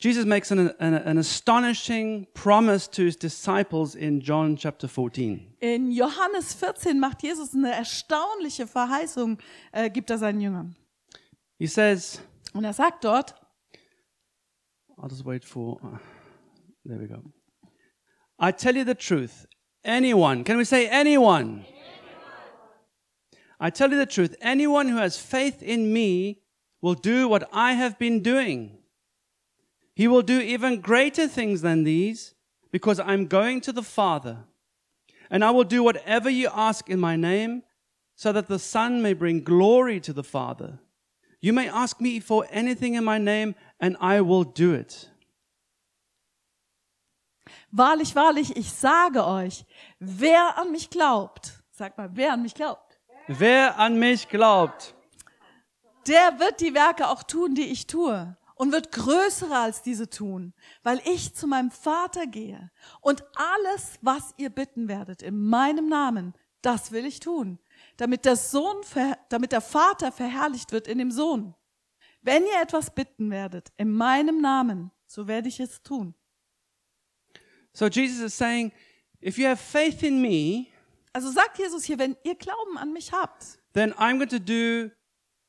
Jesus makes an, an, an astonishing promise to his disciples in John chapter 14. In Johannes 14 macht Jesus eine erstaunliche Verheißung, äh, gibt er seinen Jüngern. He says, Und er sagt dort, I'll just wait for. Uh, there we go. I tell you the truth. Anyone, can we say anyone? I tell you the truth. Anyone who has faith in me will do what I have been doing. He will do even greater things than these because I'm going to the Father. And I will do whatever you ask in my name so that the Son may bring glory to the Father. You may ask me for anything in my name and I will do it. wahrlich, wahrlich, ich sage euch, wer an mich glaubt, sag mal, wer an mich glaubt, Wer an mich glaubt, der wird die Werke auch tun, die ich tue und wird größere als diese tun, weil ich zu meinem Vater gehe und alles, was ihr bitten werdet in meinem Namen, das will ich tun, damit der Sohn, damit der Vater verherrlicht wird in dem Sohn. Wenn ihr etwas bitten werdet in meinem Namen, so werde ich es tun. So Jesus is saying, if you have faith in me, Also sagt Jesus hier, wenn ihr Glauben an mich habt, then I'm going to do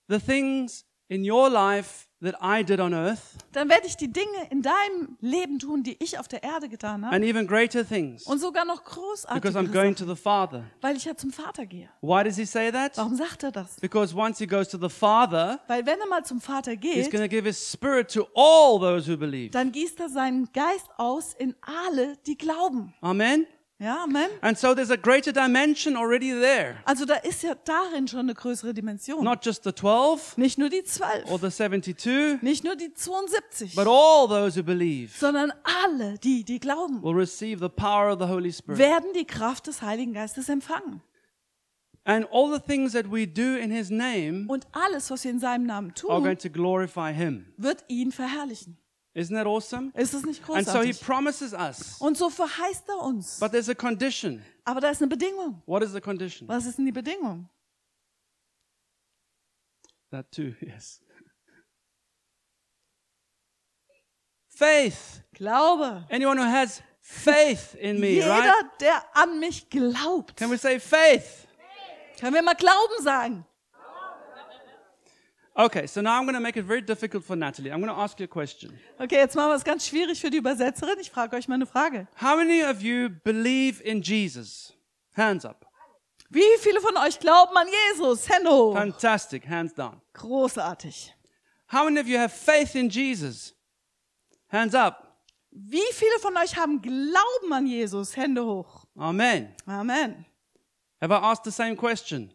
the things in your life that I did on earth dann werde ich die Dinge in deinem Leben tun, die ich auf der Erde getan habe. and even greater things Und sogar noch because großartige I'm going to the Father. weil ich ja zum Vater gehe. Why does he say that? Warum sagt er das? Because once he goes to the Father, Weil wenn er mal zum Vater he's geht, going to give his spirit to all those who believe. dann gießt er seinen Geist aus in alle, die glauben. Amen? Ja, Amen. And so there's a greater dimension already there. Also da ist ja darin schon eine größere Dimension. Not just the 12 Nicht nur die or zwölf, the 72, nicht nur die 72, but all those who believe sondern alle, die, die glauben, will receive the power of the Holy Spirit. werden die Kraft des Heiligen Geistes empfangen. And all the things that we do in his name Und alles, was wir in seinem Namen are going tun, to glorify him. wird ihn verherrlichen. Isn't that awesome? Ist es nicht And so he großartig? promises us. Und so verheißt er uns. But there's a condition. Aber da ist eine Bedingung. What is the condition? Was ist denn die Bedingung? That too, yes. Faith. Glaube. Anyone who has faith in me, Jeder, right? der an mich glaubt. Can we say faith? Können wir mal Glauben sagen? Okay, so now I'm going to make it very difficult for Natalie. I'm going to ask you a question. Okay, jetzt machen wir es ganz schwierig für die Übersetzerin. Ich frage euch mal eine Frage. How many of you believe in Jesus? Hands up. Wie viele von euch glauben an Jesus? Hände hoch. Fantastic. Hands down. Großartig. How many of you have faith in Jesus? Hands up. Wie viele von euch haben Glauben an Jesus? Hände hoch. Amen. Amen. Have I asked the same question?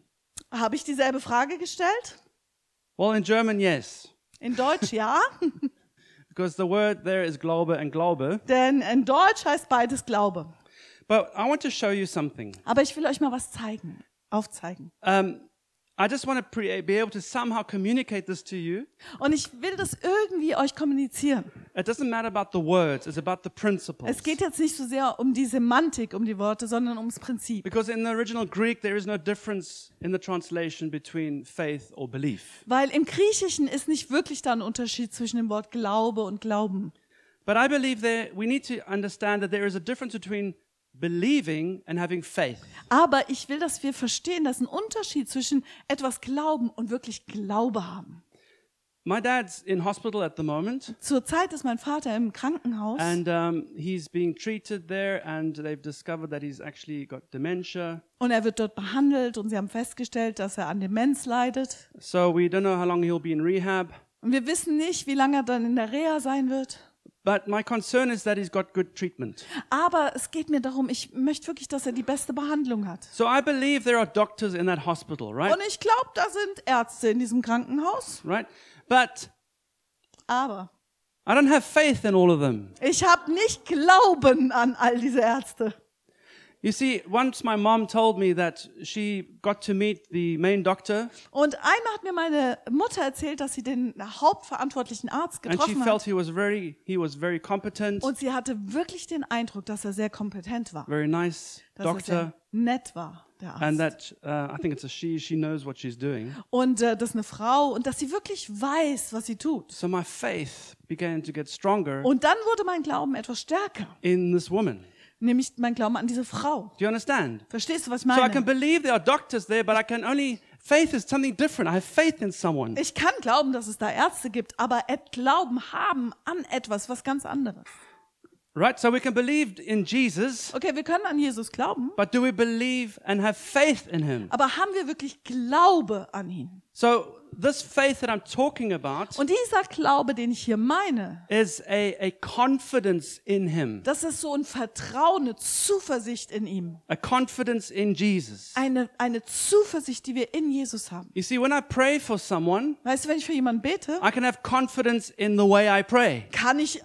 Habe ich dieselbe Frage gestellt? Well, in German, yes. In Deutsch ja, Because the word there is Glaube and Glaube. denn in Deutsch heißt beides Glaube. But I want to show you something. Aber ich will euch mal was zeigen, aufzeigen. Um, I just want to be able to somehow communicate this to you. Und ich will das irgendwie euch kommunizieren. It doesn't matter about the words, it's about the principles. Es geht jetzt nicht so sehr um die Semantik, um die Worte, sondern ums Prinzip. Because in the original Greek, there is no difference in the translation between faith or belief. Weil im Griechischen ist nicht wirklich da ein Unterschied zwischen dem Wort Glaube und Glauben. But I believe that we need to understand that there is a difference between believing and having faith. Aber ich will, dass wir verstehen, dass ein Unterschied zwischen etwas glauben und wirklich Glaube haben. My dad's in hospital at the moment, Zurzeit ist mein Vater im Krankenhaus and um, he's being treated there, and they've discovered that he's actually got dementia. und er wird dort behandelt und sie haben festgestellt, dass er an Demenz leidet. So we don't know how long he'll be in rehab. Und wir wissen nicht, wie lange er dann in der Reha sein wird. But my concern is that he's got good treatment. Aber es geht mir darum, ich möchte wirklich, dass er die beste Behandlung hat. So I believe there are doctors in that hospital, right? Und ich glaube, da sind Ärzte in diesem Krankenhaus. Right? But Aber I don't have faith in all of them. ich habe nicht Glauben an all diese Ärzte. You see, once my mom told me that she got to meet the main doctor Und einmal hat mir meine Mutter erzählt, dass sie den hauptverantwortlichen Arzt and she getroffen felt hat. he was very he was very competent, Und sie hatte wirklich den Eindruck, dass er sehr kompetent war. very nice Dass er doctor. sehr nett war. der and Arzt. that uh, I think it's a she. She knows what she's doing. Und äh, das ist eine Frau und dass sie wirklich weiß, was sie tut. So my faith began to get stronger Und dann wurde mein Glauben etwas stärker, in this woman. Nämlich mein Glauben an diese Frau. Do you understand? Verstehst du, was ich So I can meine? believe there are doctors there, but I can only faith is something different. I have faith in someone. Ich kann glauben, dass es da Ärzte gibt, aber Glauben haben an etwas, was ganz anderes. Right? So we can believe in Jesus, Okay, wir können an Jesus glauben, but do we believe and have faith in him? aber haben wir wirklich Glaube an ihn? So this faith that I'm talking about Und dieser Glaube, den ich hier meine, is a, a confidence in him, das ist so ein Vertrauen, eine Zuversicht in ihm. a confidence in Jesus. Eine, eine Zuversicht, die wir in Jesus haben. You see, when I pray for someone, Weißt du, wenn ich für jemanden bete, I can have confidence in the way I pray. kann ich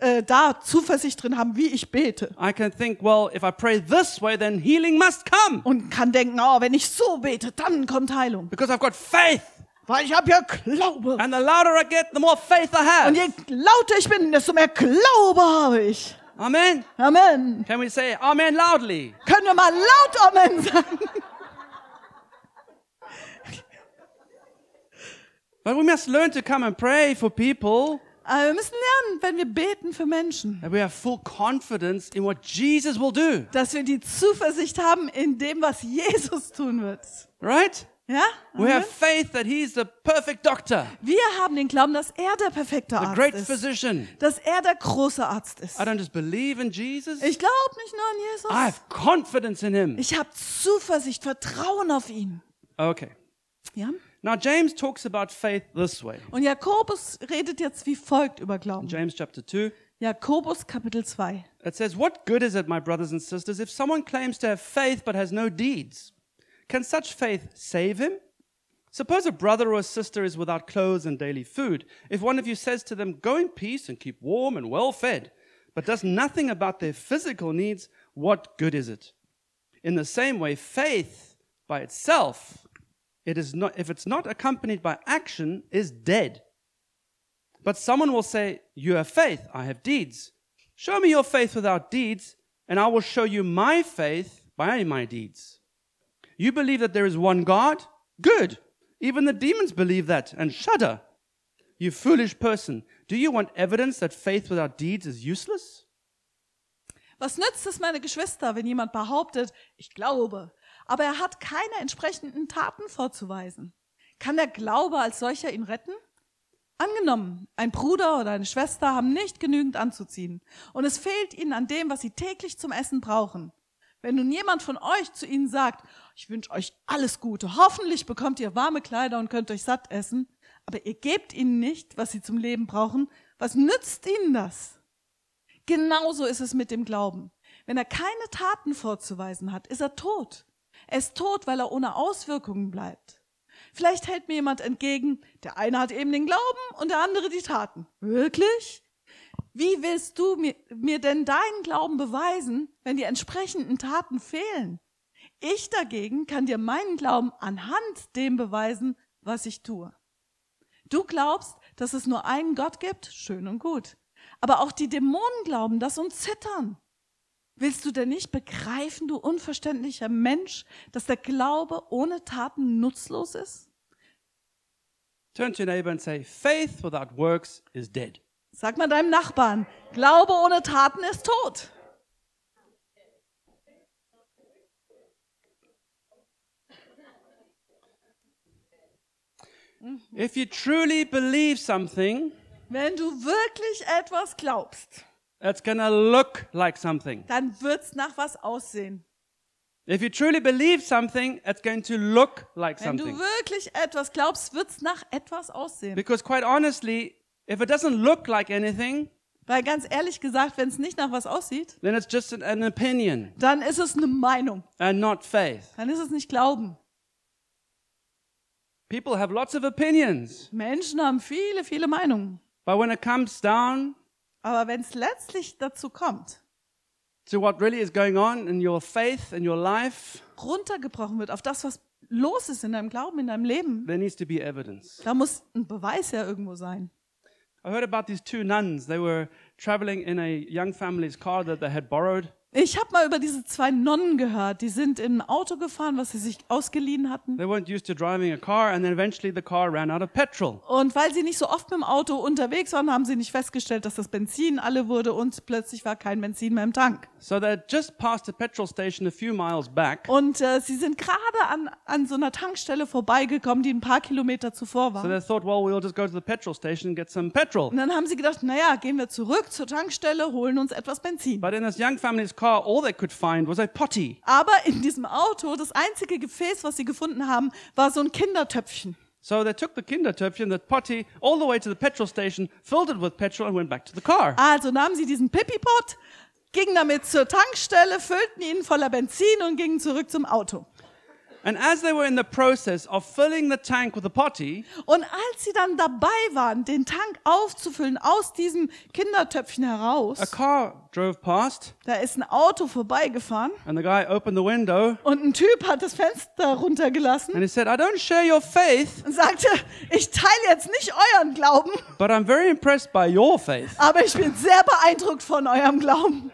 äh, da Zuversicht drin haben, wie ich bete. I can think, well, if I pray this way, then healing must come Und kann denken, oh, wenn ich so bete, dann kommt Heilung. because I've got faith. Weil ich habe ja Glaube. And the louder I get, the more faith I have. Und je lauter ich bin, desto mehr Glaube habe ich. Amen. Amen. Can we say Amen loudly? Können wir mal laut Amen sagen? But we must learn to come and pray for people Aber wir müssen lernen, wenn wir beten für Menschen, that we have full confidence in what Jesus will do. dass wir die Zuversicht haben in dem, was Jesus tun wird. Right? Ja? We have faith that He's the perfect doctor, Wir haben den Glauben, dass er der perfekte the Arzt great ist. physician. Dass er der große Arzt ist. I don't just believe in Jesus, Ich glaube nicht nur an I Jesus. have confidence in Him. Ich habe Zuversicht, Vertrauen auf ihn. Okay. Ja? Now, James talks about faith this way. Und Jakobus redet jetzt wie folgt über Glauben. James chapter 2. Jakobus Kapitel 2. It says, What good is it, my brothers and sisters, if someone claims to have faith but has no deeds? Can such faith save him? Suppose a brother or a sister is without clothes and daily food. If one of you says to them, Go in peace and keep warm and well fed, but does nothing about their physical needs, what good is it? In the same way, faith by itself, it is not, if it's not accompanied by action, is dead. But someone will say, You have faith, I have deeds. Show me your faith without deeds, and I will show you my faith by my deeds. You believe that there is one God? Good. Even the demons believe that and shudder. You foolish person, do you want evidence that faith without deeds is useless? Was nützt es, meine Geschwister, wenn jemand behauptet, ich glaube, aber er hat keine entsprechenden Taten vorzuweisen? Kann der Glaube als solcher ihn retten? Angenommen, ein Bruder oder eine Schwester haben nicht genügend anzuziehen und es fehlt ihnen an dem, was sie täglich zum Essen brauchen. Wenn nun jemand von euch zu ihnen sagt, ich wünsche euch alles Gute, hoffentlich bekommt ihr warme Kleider und könnt euch satt essen, aber ihr gebt ihnen nicht, was sie zum Leben brauchen, was nützt ihnen das? Genauso ist es mit dem Glauben. Wenn er keine Taten vorzuweisen hat, ist er tot. Er ist tot, weil er ohne Auswirkungen bleibt. Vielleicht hält mir jemand entgegen, der eine hat eben den Glauben und der andere die Taten. Wirklich? Wie willst du mir, mir denn deinen Glauben beweisen, wenn die entsprechenden Taten fehlen? Ich dagegen kann dir meinen Glauben anhand dem beweisen, was ich tue. Du glaubst, dass es nur einen Gott gibt? Schön und gut. Aber auch die Dämonen glauben das und zittern. Willst du denn nicht begreifen, du unverständlicher Mensch, dass der Glaube ohne Taten nutzlos ist? Turn to your neighbor and say, Faith without works is dead. Sag mal deinem Nachbarn, Glaube ohne Taten ist tot. If you truly believe something, Wenn du wirklich etwas glaubst, it's to look like something. dann wird's nach was aussehen. If you truly believe something, it's going to look like Wenn du something. wirklich etwas glaubst, wird's nach etwas aussehen. Because quite honestly, if it doesn't look like anything, Weil ganz ehrlich gesagt, wenn es nicht nach was aussieht, then it's just an, an opinion dann ist es eine Meinung. and not faith. Dann ist es nicht Glauben. People have lots of opinions, Menschen haben viele, viele Meinungen. but when it comes down Aber wenn es letztlich dazu kommt, to what really is going on in your faith and your life, runtergebrochen wird auf das, was los ist in deinem Glauben, in deinem Leben, there needs to be evidence. da muss ein Beweis ja irgendwo sein. I heard about these two nuns. They were traveling in a young family's car that they had borrowed. Ich habe mal über diese zwei Nonnen gehört. Die sind im Auto gefahren, was sie sich ausgeliehen hatten. They weren't used to driving a car, and then eventually the car ran out of petrol. Und weil sie nicht so oft mit dem Auto unterwegs waren, haben sie nicht festgestellt, dass das Benzin alle wurde und plötzlich war kein Benzin mehr im Tank. So they just passed a petrol station a few miles back. Und äh, sie sind gerade an, an so einer Tankstelle vorbeigekommen, die ein paar Kilometer zuvor So war. they thought, well, we'll just go to the petrol station and get some petrol. Und dann haben sie gedacht, naja, gehen wir zurück zur Tankstelle, holen uns etwas Benzin. But in this young family's car, all they could find was a potty. Aber in diesem Auto, das einzige Gefäß, was sie gefunden haben, war so ein Kindertöpfchen. So they took the Kindertöpfchen, the potty, all the way to the petrol station, filled it with petrol, and went back to the car. Also nahmen sie diesen Pipipot, gingen damit zur Tankstelle, füllten ihn voller Benzin und gingen zurück zum Auto. And as they were in the process of filling the tank with the potty, Und als sie dann dabei waren, den Tank aufzufüllen aus diesem Kindertöpfchen heraus, a car drove past, da ist ein Auto vorbeigefahren and the guy opened the window und ein Typ hat das Fenster runtergelassen and he said, I don't share your faith, und sagte, ich teile jetzt nicht euren Glauben, but I'm very impressed by your faith. aber ich bin sehr beeindruckt von eurem Glauben.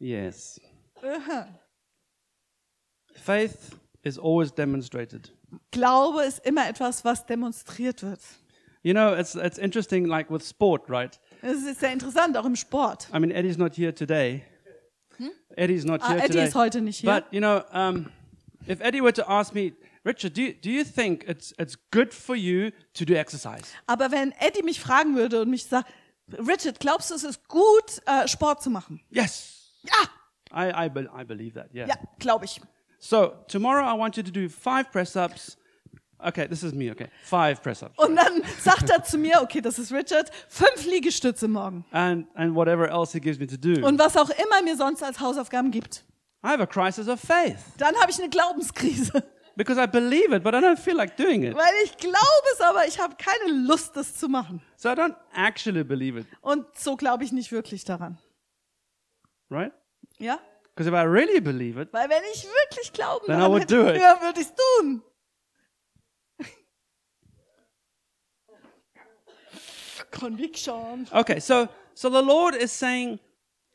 Yes. Faith is always demonstrated. Glaube ist immer etwas, was demonstriert wird. You know, it's, it's interesting, like with sport, right? Das ist sehr interessant, auch im Sport. I mean, Eddie's not here today. Eddie's not Ah, here Eddie today. ist heute nicht hier. But, you know, um, if Eddie were to ask me, Richard, do you, do you think it's, it's good for you to do exercise? Aber wenn Eddie mich fragen würde und mich sagt, Richard, glaubst du, es ist gut, äh, Sport zu machen? Yes. Ja, I, I, be, I believe that, yeah. ja, glaube ich. So, tomorrow I want you to do five press ups. Okay, this is me, okay. Five press ups. Und dann sagt er zu mir, okay, das ist Richard, fünf Liegestütze morgen. And, and whatever else he gives me to do. Und was auch immer mir sonst als Hausaufgaben gibt. I have a crisis of faith Dann habe ich eine Glaubenskrise. because I believe it, but I don't feel like doing it. Weil ich glaube es, aber ich habe keine Lust, das zu machen. So I don't actually believe it, Und so glaube ich nicht wirklich daran. Right? Ja? Because if I really believe it, Weil wenn ich wirklich glauben Then I would do it. ja, würde ich es tun. Conviction. okay, so so the Lord is saying,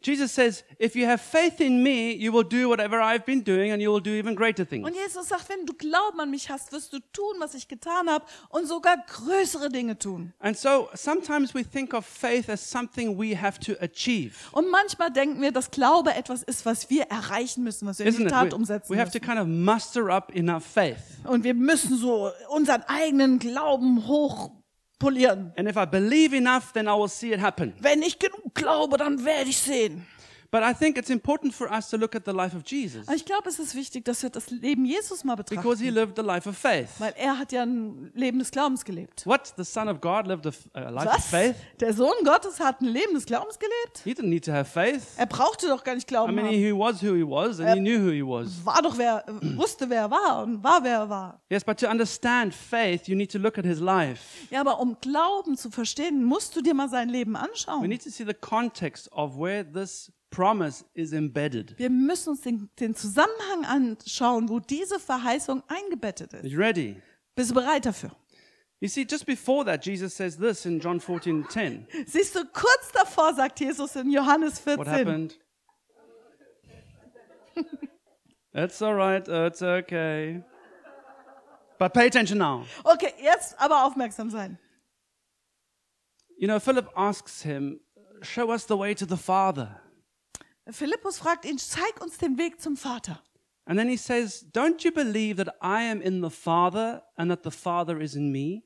Jesus says, if you have faith in me, you will do whatever I've been doing, and you will do even greater things. Und Jesus sagt, wenn du Glauben an mich hast, wirst du tun, was ich getan habe und sogar größere Dinge tun. And so sometimes we think of faith as something we have to achieve, Und manchmal denken wir, dass Glaube etwas ist, was wir erreichen müssen, was wir in die? Tat We, umsetzen we have to müssen. kind of muster up enough faith. Und wir müssen so unseren eigenen Glauben hochpolieren. And if I believe enough, then I will see it happen. Wenn ich genug glaube, dann werde ich sehen. But I think it's important for us to look at the life of Jesus Aber ich glaube, es ist wichtig, dass wir das Leben Jesus mal betrachten. because he lived a life of faith. Weil er hat ja ein Leben des Glaubens gelebt. What? The Son of God lived a, life of Was? faith? Der Sohn Gottes hat ein Leben des Glaubens gelebt? He didn't need to have faith. Er brauchte doch gar nicht I Glauben mean, haben. he was who he was and he knew who he was. War doch wer, äh, wusste wer er war und war wer er war. Yes, but to understand faith, you need to look at his life. Ja, aber um Glauben zu verstehen, musst du dir mal sein Leben We anschauen. need to see the context of where this promise is embedded. Wir müssen uns den, den Zusammenhang anschauen, wo diese Verheißung eingebettet Are ist. you ready? Bist du bereit dafür? You see, just before that, Jesus says this in John 14 10. Siehst du, kurz davor sagt Jesus in Johannes What 14, happened? it's all right, uh, it's okay. But pay attention now. okay, jetzt aber aufmerksam sein. You know, Philip asks him, Show us the way to the Father. Philippus fragt ihn, zeig uns den Weg zum Vater. And then he says, Don't you believe that I am in the Father and that the Father is in me?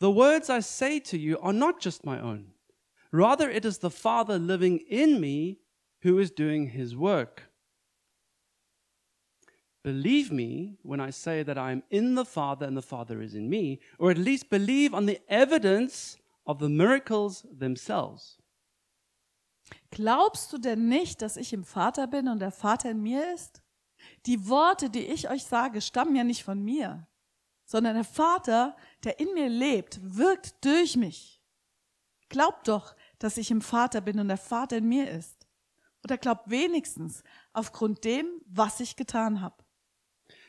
The words I say to you are not just my own. Rather, it is the Father living in me who is doing his work. Believe me when I say that I am in the Father and the Father is in me, or at least believe on the evidence of the miracles themselves. Glaubst du denn nicht, dass ich im Vater bin und der Vater in mir ist? Die Worte, die ich euch sage, stammen ja nicht von mir, sondern der Vater, der in mir lebt, wirkt durch mich. Glaubt doch, dass ich im Vater bin und der Vater in mir ist. Oder glaubt wenigstens aufgrund dem, was ich getan habe.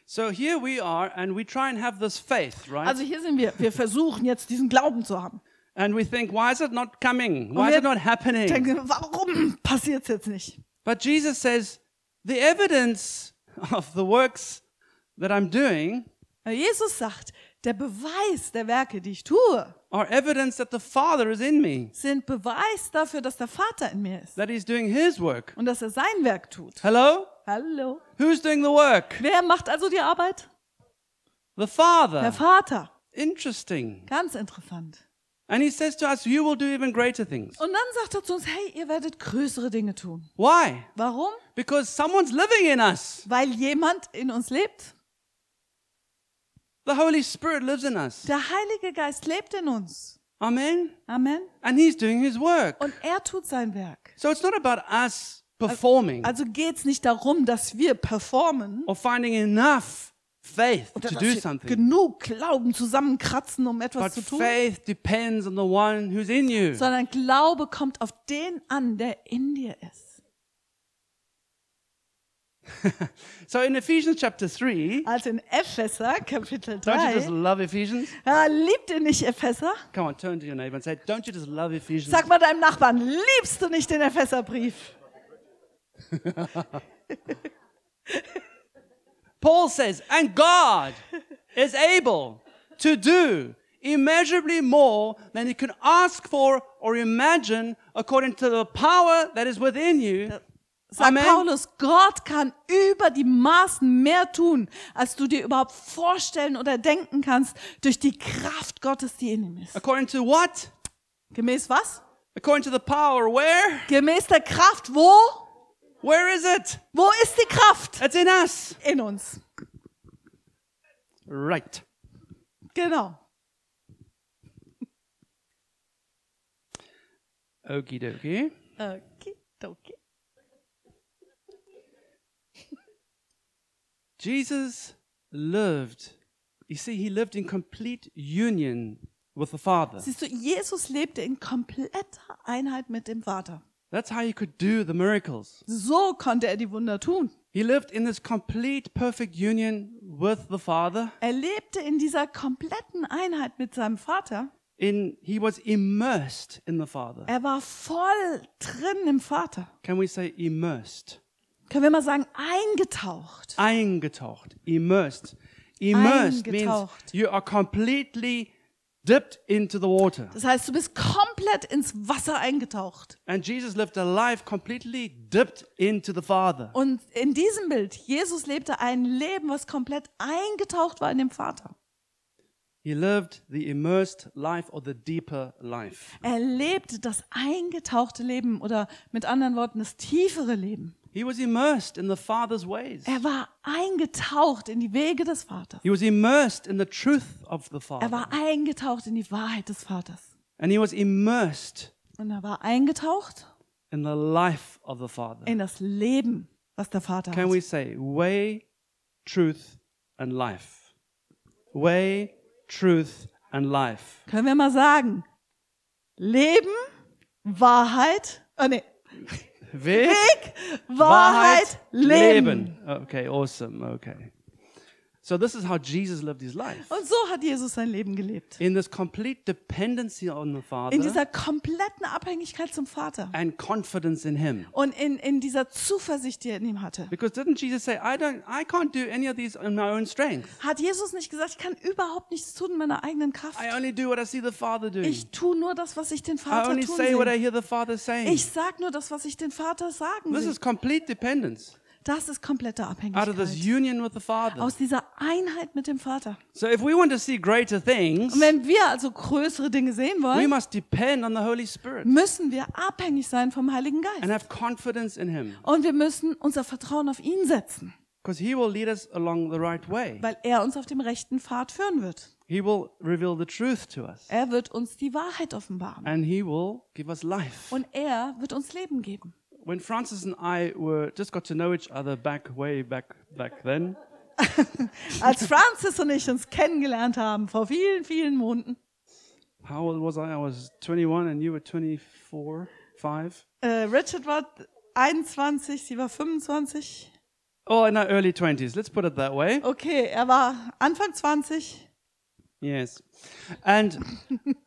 So here we are, and we try and have this faith, right? Also hier sind wir. Wir versuchen jetzt diesen Glauben zu haben. And we think, why is it not coming? Why is it not happening? Denken, warum passiert es jetzt nicht? But Jesus says, the evidence of the works that I'm doing Weil Jesus sagt, der Beweis der Werke, die ich tue, are evidence that the Father is in me, sind Beweis dafür, dass der Vater in mir ist that He's doing His work. und dass er sein Werk tut. Hello? Hallo. Who's doing the work? Wer macht also die Arbeit? The Der Father. Vater. Interesting. Ganz interessant. And He says to us, You will do even greater things. Und dann sagt er zu uns, hey, ihr werdet größere Dinge tun. Why? Warum? Because someone's living in us. Weil jemand in uns lebt. The Holy Spirit lives in us. Der Heilige Geist lebt in uns. Amen. Amen. And He's doing His work. Und er tut sein Werk. So it's not about us performing Also geht es nicht darum, dass wir performen or finding enough faith oder to do something. genug Glauben zusammenkratzen, um But etwas zu tun, faith depends on the one who's in you. sondern Glaube kommt auf den an, der in dir ist. So in Ephesians chapter 3, Also in Epheser Kapitel don't you just 3, love Ephesians? ja, liebt ihr nicht Epheser? Come on, turn to your neighbor and say, don't you just love Ephesians? Sag mal deinem Nachbarn, liebst du nicht den Epheserbrief? Paul says, and God is able to do immeasurably more than you can ask for or imagine according to the power that is within you. Sagt Amen. Paulus, Gott kann über die Maßen mehr tun, als du dir überhaupt vorstellen oder denken kannst, durch die Kraft Gottes, die in ihm ist. According to what? Gemäß was? According to the power. Where? Gemäß der Kraft, wo? Where is it? Wo ist die Kraft? It's in us. In uns. Right. Genau. Okay, okay. Jesus lived, you see, he lived in complete union with the Father. Siehst du, Jesus lebte in kompletter Einheit mit dem Vater. That's how he could do the miracles. So konnte er die Wunder tun. He lived in this complete, perfect union with the Father. Er lebte in dieser kompletten Einheit mit seinem Vater. In he was immersed in the Father. Er war voll drin im Vater. Can we say immersed? Können wir mal sagen, eingetaucht. Eingetaucht, immersed. Immersed means Eingetaucht. you are completely dipped into the water. Das heißt, du bist komplett ins Wasser eingetaucht. And Jesus lived a life completely dipped into the Father. Und in diesem Bild, Jesus lebte ein Leben, was komplett eingetaucht war in dem Vater. He lived the immersed life or the deeper life. Er lebte das eingetauchte Leben oder mit anderen Worten das tiefere Leben. He was immersed in the Father's ways. Er war eingetaucht in die Wege des Vaters. He was immersed in the truth of the Er war eingetaucht in die Wahrheit des Vaters. And he was immersed Und er war eingetaucht in the life of the Father. in das Leben, was der Vater Can hat. we say way, truth, and life? Way, truth, and life. Können wir mal sagen, Leben, Wahrheit, oh nee, Weg, Weg, Wahrheit, Leben. Okay, awesome. Okay. So this is how Jesus lived his life. Und so hat Jesus sein Leben gelebt. In this complete dependency on the In Father dieser kompletten Abhängigkeit zum Vater. and confidence in him. Und in, in dieser Zuversicht, die er in ihm hatte. Because didn't Jesus say, I don't I can't do any of these in my own strength. Hat Jesus nicht gesagt, ich kann überhaupt nichts tun in meiner eigenen Kraft. I only do what I see the Father doing. Ich tue nur das, was ich den I Vater only tun say what I hear the Father saying. Ich sag nur das, was ich den Vater sagen This sehe. is complete dependence Das ist komplette out of this Abhängigkeit. union with the Father. Aus dieser Einheit mit dem Vater. So if we want to see greater things, Und wenn wir also größere Dinge sehen we wollen, must depend on the Holy Spirit müssen wir abhängig sein vom Heiligen and Geist. have confidence in Him Und wir müssen unser Vertrauen auf ihn setzen, because He will lead us along the right way. weil er uns auf dem rechten Pfad führen wird. He will reveal the truth to us Er wird uns die Wahrheit offenbaren. and He will give us life. Und er wird uns Leben geben. When Francis and I were just got to know each other back way back back then, Als Francis und ich uns kennengelernt haben vor vielen, vielen Monaten, how old was I? I was 21 and you were 24, 5. äh, Richard war 21, sie war 25. Oh, in our early 20s. Let's put it that way. Okay, er war Anfang 20. Yes. And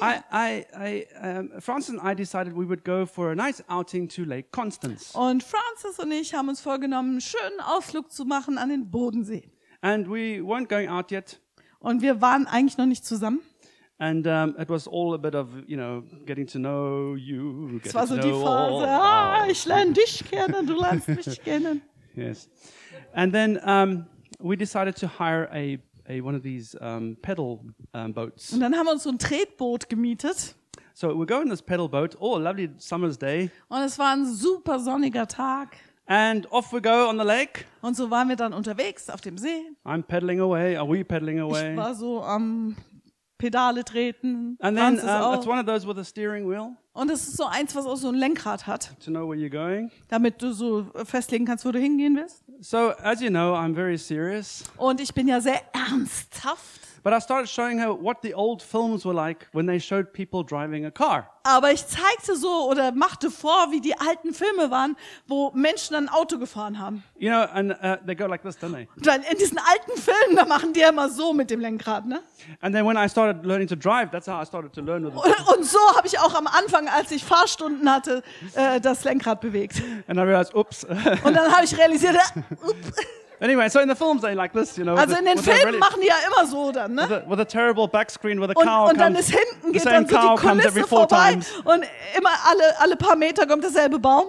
I, I, I, um, Francis and I decided we would go for a nice outing to Lake Constance. Und Francis und ich haben uns vorgenommen, einen schönen Ausflug zu machen an den Bodensee. And we weren't going out yet. Und wir waren eigentlich noch nicht zusammen. And um, it was all a bit of, you know, getting to know you. Es war so die Phase, ah, ich lerne dich kennen, du lernst mich kennen. Yes. And then um, we decided to hire a, a one of these um, pedal um, boats. Und dann haben wir uns so ein Tretboot gemietet. So we go in this pedal boat. Oh, a lovely summer's day. Und es war ein super sonniger Tag. And off we go on the lake. Und so waren wir dann unterwegs auf dem See. I'm pedaling away. Are we pedaling away? Ich war so am Pedale treten. And then um, it's one of those with a steering wheel Und es ist so eins, was auch so ein Lenkrad hat, to know where you're going. damit du so festlegen kannst, wo du hingehen willst. So as you know, I'm very serious. Und ich bin ja sehr ernsthaft. But I started showing her what the old films were like when they showed people driving a car. Aber ich zeigte so oder machte vor, wie die alten Filme waren, wo Menschen ein Auto gefahren haben. You know, and uh, they go like this, don't they? Und dann in diesen alten Filmen, da machen die ja immer so mit dem Lenkrad, ne? And then when I started learning to drive, that's how I started to learn with it. Und, und so habe ich auch am Anfang, als ich Fahrstunden hatte, äh, das Lenkrad bewegt. And I realized, oops. Und dann habe ich realisiert, äh, up. Anyway, so in the films, they like this, you know. with also in den with Filmen really- machen die ja immer so dann, with ne? a, with a terrible backscreen the Und, cow und dann comes. ist hinten geht dann so die Kulisse vorbei times. und immer alle, alle paar Meter kommt derselbe Baum.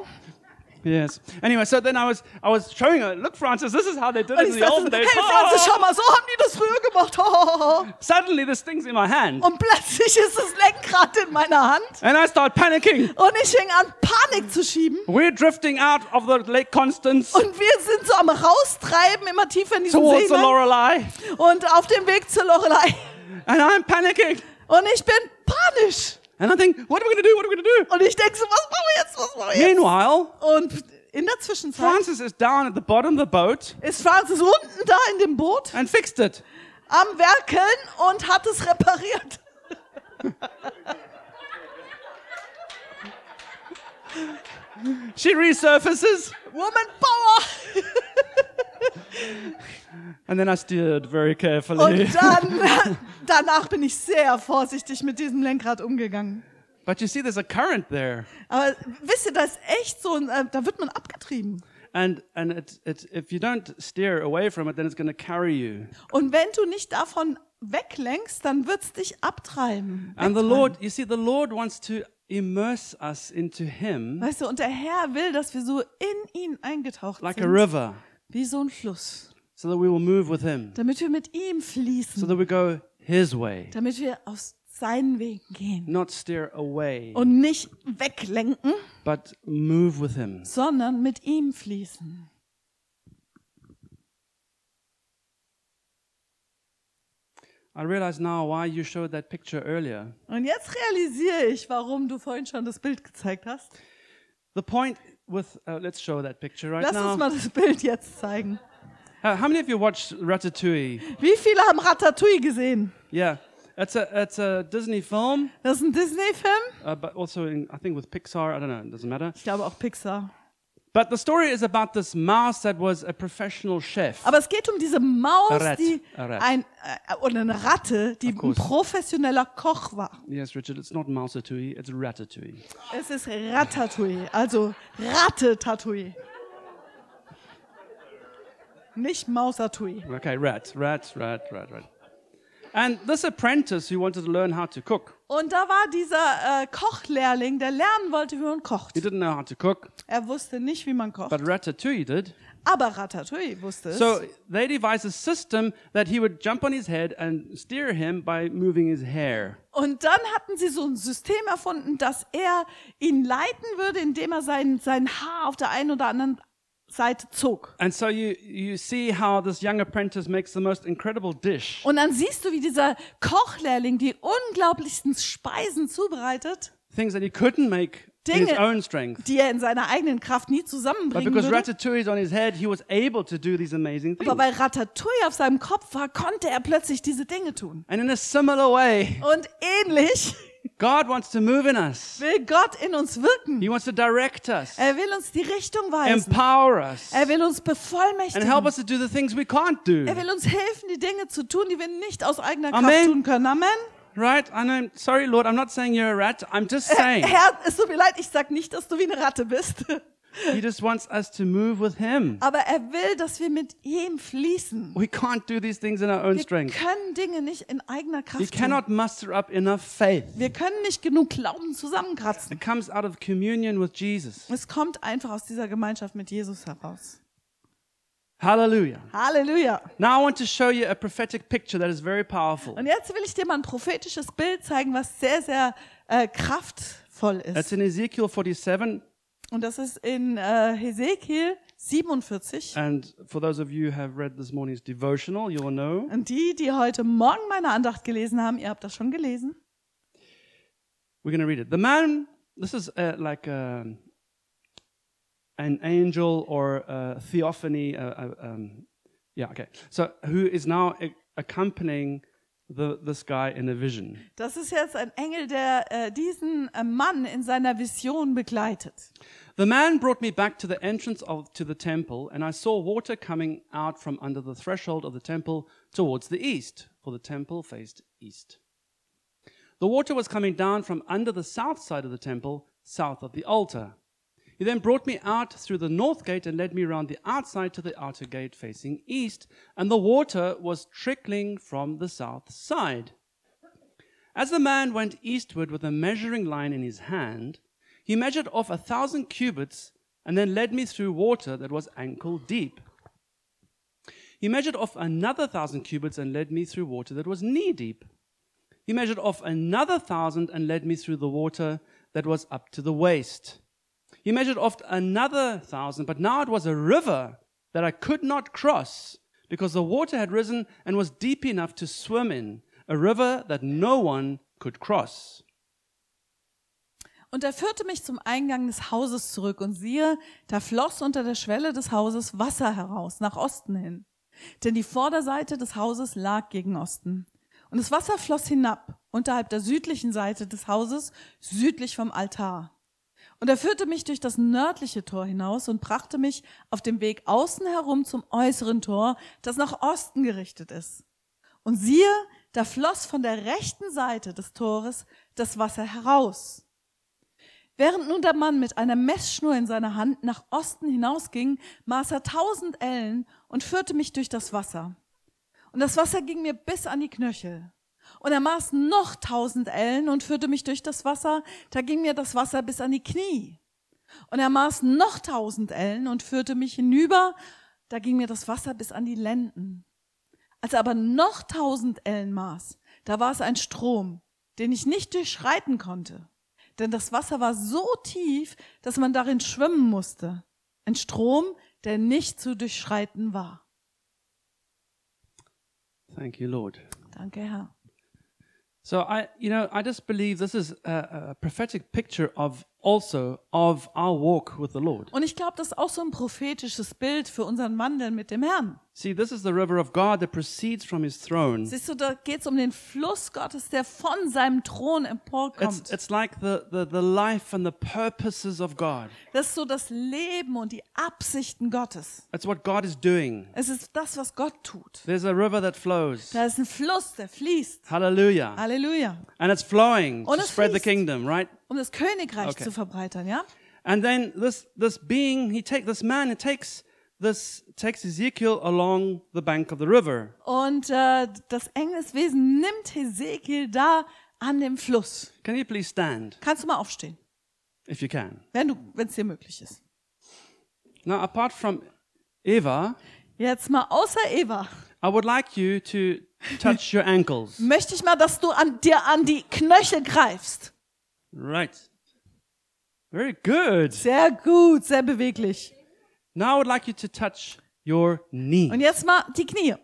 Yes. Anyway, so then I was I was showing her, look, Francis, this is how they did it in the olden hey days. Francis, schau mal, so haben die das früher gemacht. Suddenly, this thing's in my hand, Und plötzlich ist das Lenkrad in meiner Hand. and I start panicking. Und ich fing an, Panik zu schieben. We're drifting out of the Lake Constance Und wir sind so am Raustreiben, immer tiefer in diesen See. towards the hinein. Lorelei, Und auf dem Weg zur Lorelei. and I'm panicking. Und ich bin panisch. And I think, what are we going to do? What are we going to do? Und ich denke so, was machen wir jetzt? Was machen wir jetzt? Meanwhile, Und in der Zwischenzeit Francis is down at the bottom of the boat ist Francis unten da in dem Boot and fixed it. am Werkeln und hat es repariert. She resurfaces, Woman Power! and then I steered very carefully. Und dann, danach bin ich sehr vorsichtig mit diesem Lenkrad umgegangen. But you see, there's a current there. Aber wisst ihr, das ist echt so, äh, da wird man abgetrieben. And, and it, it, if you don't steer away from it, then it's going to carry you. Und wenn du nicht davon weglenkst, dann wird's dich abtreiben. And the. Lord, you see, the Lord wants to immerse us into Him Weißt du, und der Herr will, dass wir so in ihn eingetaucht like a sind, river wie so ein Fluss, so that we will move with Him, damit wir mit ihm so fließen, that we go His way, damit wir aus seinen Wegen gehen not steer away, und nicht weglenken, but move with Him. sondern mit ihm fließen. I realize now why you showed that picture earlier. Und jetzt realisiere ich, warum du vorhin schon das Bild gezeigt hast. The point with, uh, let's show that picture right Lass uns now. mal das Bild jetzt zeigen. Uh, how many of you watched Ratatouille? Wie viele haben Ratatouille gesehen? Yeah, it's a, it's a Disney film, Das ist ein Disney-Film. uh, but also in, I think with Pixar, I don't know, it doesn't matter. Ich glaube auch Pixar. But the story is about this mouse that was a professional chef. Aber es geht um diese Maus, rat. die ein äh, oder eine Ratte, die ein professioneller Koch war. Yes, Richard, it's not Mouseatouille, it's Ratatouille. Es ist Ratatouille, also Ratte-Tatouille. Nicht Mausatouille. Okay, rat, rat, rat, rat, rat. And this apprentice who wanted to learn how to cook, Und da war dieser äh, Kochlehrling, der lernen wollte, wie man kocht. he didn't know how to cook, Er wusste nicht, wie man kocht. but Ratatouille did. Aber Ratatouille wusste es. So they devised a system that he would jump on his head and steer him by moving his hair. Und dann hatten sie so ein System erfunden, dass er ihn leiten würde, indem er sein, sein Haar auf der einen oder anderen Seite zog. And so you, you see how this young apprentice makes the most incredible dish. Und dann siehst du, wie dieser Kochlehrling die unglaublichsten Speisen zubereitet, Things that he couldn't make in his Dinge, own strength. die er in seiner eigenen Kraft nie But zusammenbringen because würde. Ratatouille is on his head, he was able to do these amazing things. Aber weil Ratatouille auf seinem Kopf war, konnte er plötzlich diese Dinge tun. And in a similar way, Und ähnlich God wants to move in us. will Gott in uns wirken. He wants to direct us, Er will uns die Richtung weisen. empower us, Er will uns and help bevollmächtigen. us to do the things we can't do. Er will uns helfen, die Dinge zu tun, die wir nicht aus eigener Amen. Kraft tun können. Amen. right? I know. Sorry, Lord. I'm not saying you're a rat. I'm just saying Herr, es tut mir leid, ich sag nicht, dass du wie eine Ratte bist. He just wants us to move with Him. Aber er will, dass wir mit ihm fließen. We can't do these things in our own Wir strength. können Dinge nicht in eigener Kraft tun. cannot muster up enough faith. Wir können nicht genug Glauben zusammenkratzen. It comes out of communion with Jesus. Es kommt einfach aus dieser Gemeinschaft mit Jesus heraus. Hallelujah. Halleluja. Now I want to show you a prophetic picture that is very powerful. Und jetzt will ich dir mal ein prophetisches Bild zeigen, was sehr, sehr äh, kraftvoll ist. in Ezekiel 47. Und das ist in äh, Hesekiel 47. And for those of you who have read this morning's devotional, you will know. Und die, die heute Morgen meine Andacht gelesen haben, ihr habt das schon gelesen. We're going to read it. The man, this is uh, like a, an angel or a theophany. Uh, uh, um, yeah, okay. So who is now accompanying the, this guy in a vision. Das ist jetzt ein Engel, der äh, diesen äh, Mann in seiner Vision begleitet. The man brought me back to the entrance of to the temple, and I saw water coming out from under the threshold of the temple towards the east, for the temple faced east. The water was coming down from under the south side of the temple, south of the altar. He then brought me out through the north gate and led me round the outside to the outer gate facing east, and the water was trickling from the south side. As the man went eastward with a measuring line in his hand, he measured off a thousand cubits and then led me through water that was ankle deep. He measured off another thousand cubits and led me through water that was knee deep. He measured off another thousand and led me through the water that was up to the waist. He measured off another thousand, but now it was a river that I could not cross because the water had risen and was deep enough to swim in, a river that no one could cross. Und er führte mich zum Eingang des Hauses zurück und siehe, da floss unter der Schwelle des Hauses Wasser heraus, nach Osten hin. Denn die Vorderseite des Hauses lag gegen Osten. Und das Wasser floss hinab, unterhalb der südlichen Seite des Hauses, südlich vom Altar. Und er führte mich durch das nördliche Tor hinaus und brachte mich auf dem Weg außen herum zum äußeren Tor, das nach Osten gerichtet ist. Und siehe, da floss von der rechten Seite des Tores das Wasser heraus. Während nun der Mann mit einer Messschnur in seiner Hand nach Osten hinausging, maß er tausend Ellen und führte mich durch das Wasser. Und das Wasser ging mir bis an die Knöchel. Und er maß noch tausend Ellen und führte mich durch das Wasser, da ging mir das Wasser bis an die Knie. Und er maß noch tausend Ellen und führte mich hinüber, da ging mir das Wasser bis an die Lenden. Als er aber noch tausend Ellen maß, da war es ein Strom, den ich nicht durchschreiten konnte. Denn das Wasser war so tief, dass man darin schwimmen musste. Ein Strom, der nicht zu durchschreiten war. Thank you, Lord. Danke, Herr. So I, you know, I just believe this is a, a prophetic picture of also of our walk with the Lord. Und ich glaube, das ist auch so ein prophetisches Bild für unseren Wandel mit dem Herrn. See, this is the river of God that proceeds from His throne. Siehst du, da geht es um den Fluss Gottes, der von seinem Thron It's, emporkommt. it's like the, the, the life and the purposes of God. Das ist so das Leben und die Absichten Gottes. It's what God is doing. Es ist das, was Gott tut. There's a river that flows. Da ist ein Fluss, der fließt. Hallelujah. Halleluja. And it's flowing Und to spread the fließt. kingdom, right? Um das Königreich Okay. zu verbreitern, ja? And then this this being, he take this man, he takes this takes Ezekiel along the bank of the river. Und äh, das Engelswesen nimmt Hesekiel da an dem Fluss. Can you please stand, Kannst du mal aufstehen, if you can? wenn du, wenn es dir möglich ist. Now, apart from Eva, Jetzt mal außer Eva I would like you to touch your ankles. möchte ich mal, dass du an dir an die Knöchel greifst. Right. Very good. Sehr gut, sehr beweglich. Now I would like you to touch your knee. Und jetzt mal die Knie.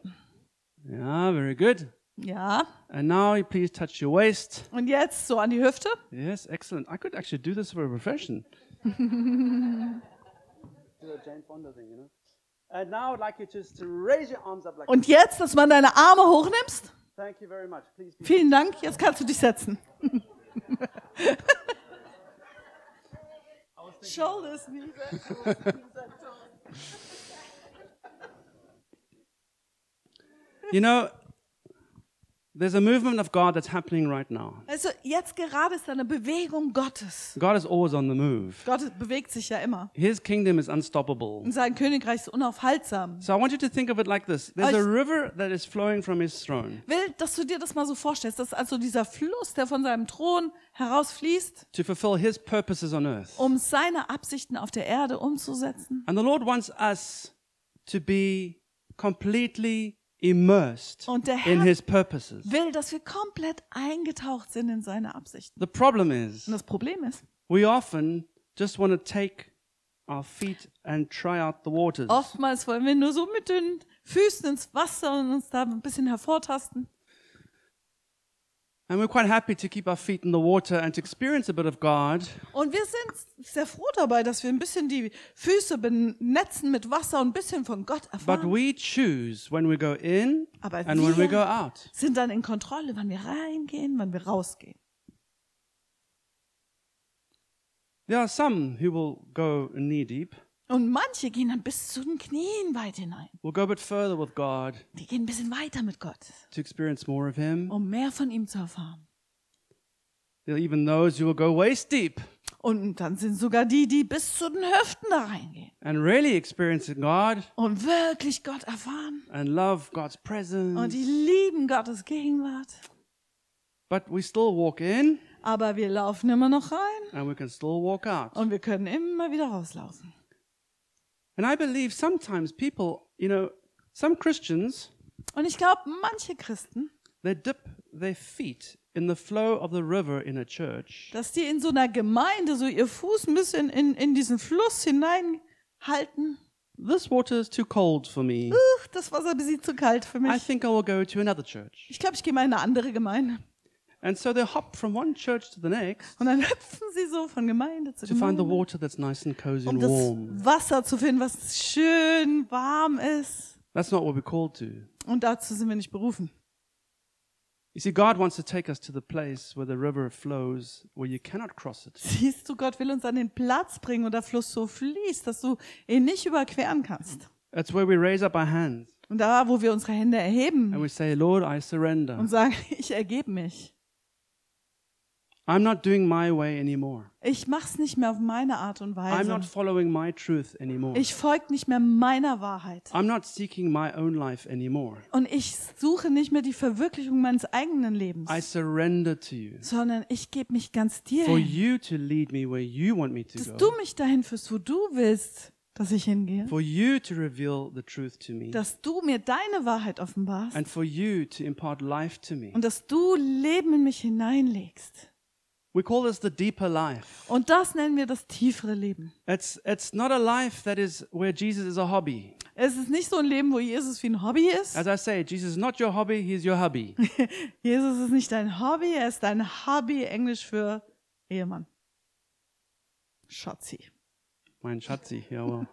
Yeah, very good. Ja. And now you please touch your waist. Und jetzt so an die Hüfte. Yes, excellent. I could actually do this for a profession. do a Jane Fonda thing, you know. And now I would like you just to raise your arms up like Und jetzt, dass man deine Arme hochnimmst. Thank you very much. Please be Vielen Dank. Jetzt kannst du dich setzen. Shoulders, knees, You know, There's a movement of God that's happening right now. Also jetzt gerade ist eine Bewegung Gottes. God is always on the move. Gott bewegt sich ja immer. His kingdom is unstoppable. Und sein Königreich ist unaufhaltsam. So I want you to think of it like this. There's a river that is flowing from his throne Will, dass du dir das mal so vorstellst. Das ist also dieser Fluss, der von seinem Thron herausfließt, to fulfill his purposes on earth. um seine Absichten auf der Erde umzusetzen. And the Lord wants us to be completely immersed Und der in Herr his purposes. will, dass wir komplett eingetaucht sind in seine Absichten. The problem is Und das Problem ist, we often just want to take our feet and try out the waters. oftmals wollen wir nur so mit den Füßen ins Wasser und uns da ein bisschen hervortasten. And we're quite happy to keep our feet in the water and to experience a bit of God. Und wir sind sehr froh dabei, dass wir ein bisschen die Füße benetzen mit Wasser und ein bisschen von Gott But erfahren. we choose when we go in Aber and when we wir- go out. Sind dann in Kontrolle, wann wir reingehen, wann wir rausgehen. There are some who will go knee deep, Und manche gehen dann bis zu den Knien weit hinein. will go a bit further with God Die gehen ein bisschen weiter mit Gott, to experience more of Him. um mehr von ihm zu erfahren. There are even those who will go waist deep Und dann sind sogar die, die bis zu den Hüften da reingehen and really experiencing God und wirklich Gott erfahren. and love God's Und presence. die lieben Gottes Gegenwart. But we still walk in Aber wir laufen immer noch rein and we can still walk out. und wir können immer wieder rauslaufen. And I believe sometimes people, you know, some Christians, Und ich glaube, manche Christen, they dip their feet in the flow of the river in a church. dass die in so einer Gemeinde so ihr Fuß ein bisschen in, in diesen Fluss hineinhalten. This water is too cold for me. Uch, das Wasser ist zu kalt für I mich. think I will go to another church. Ich glaube, ich gehe mal in eine andere Gemeinde. And so they hop from one church to the next Und dann hüpfen sie so von Gemeinde zu to find the Gemeinde, water that's nice and cozy um and das warm. Wasser zu finden, was schön warm ist. That's not what we're called to. Und dazu sind wir nicht berufen. You see, God wants to take us to the place where the river flows, where you cannot cross it. Siehst du, Gott will uns an den Platz bringen, wo der Fluss so fließt, dass du ihn nicht überqueren kannst. It's where we raise up our hands Und da, wo wir unsere Hände and erheben we say, Lord, I surrender. und sagen, ich ergebe mich. I'm not doing my way anymore. Ich mach's nicht mehr auf meine Art und I'm Weise. not following my truth anymore. Ich folge nicht mehr meiner Wahrheit. I'm not seeking my own life anymore. Und ich suche nicht mehr die Verwirklichung meines eigenen Lebens, I surrender to you sondern ich gebe mich ganz dir for hin, you to lead me where you want me to dass go, du mich dahin führst, wo du willst, dass ich hingehe, for you to reveal the truth to me, dass du mir deine Wahrheit offenbarst and for you to impart life to me. und dass du Leben in mich hineinlegst. We call this the deeper life. Und das nennen wir das tiefere Leben. It's, it's not a life that is where Jesus is a hobby. Es ist nicht so ein Leben, wo Jesus wie ein Hobby ist. As I say, Jesus is not your hobby, he's your hubby. Jesus ist nicht dein Hobby, er ist dein Hobby, Englisch für Ehemann. Schatzi. Mein Schatzi, ja well.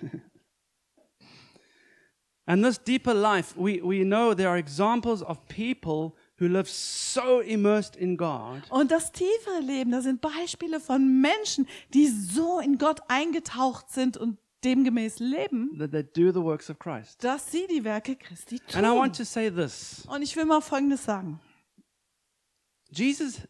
and this deeper life, we, we know there are examples of people who live so immersed in God Und das tiefere Leben, das sind Beispiele von Menschen, die so in Gott eingetaucht sind und demgemäß leben, that they do the works of Christ. dass sie die Werke Christi And I want tun. to say this Und ich will mal Folgendes sagen. Jesus,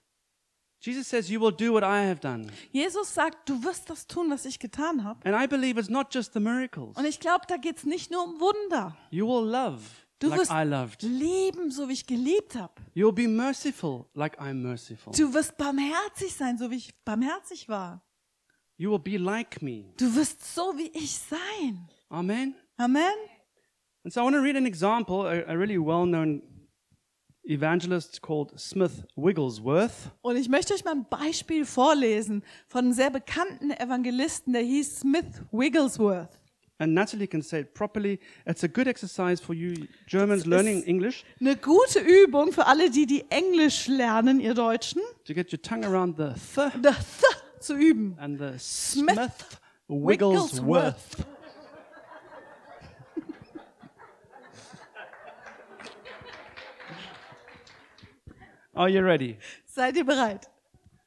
Jesus says, You will do what I have done. Jesus sagt, du wirst das tun, was ich getan habe. And I believe it's not just the miracles. Und ich glaube, da geht's nicht nur um Wunder. You will love Du like wirst I loved. lieben, so wie ich geliebt habe. You'll be merciful like I'm merciful. Du wirst barmherzig sein, so wie ich barmherzig war. You will be like me. Du wirst so wie ich sein. Amen. Amen. And so I want to read an example, a, a really well known evangelist called Smith Wigglesworth. Und ich möchte euch mal ein Beispiel vorlesen von einem sehr bekannten Evangelisten, der hieß Smith Wigglesworth. And Natalie can say it properly. It's a good exercise for you Germans learning English Eine gute Übung für alle, die die Englisch lernen, ihr Deutschen, to get your tongue around the th das Th zu üben. and the Smith Smith Wigglesworth. Are you ready? Seid ihr bereit?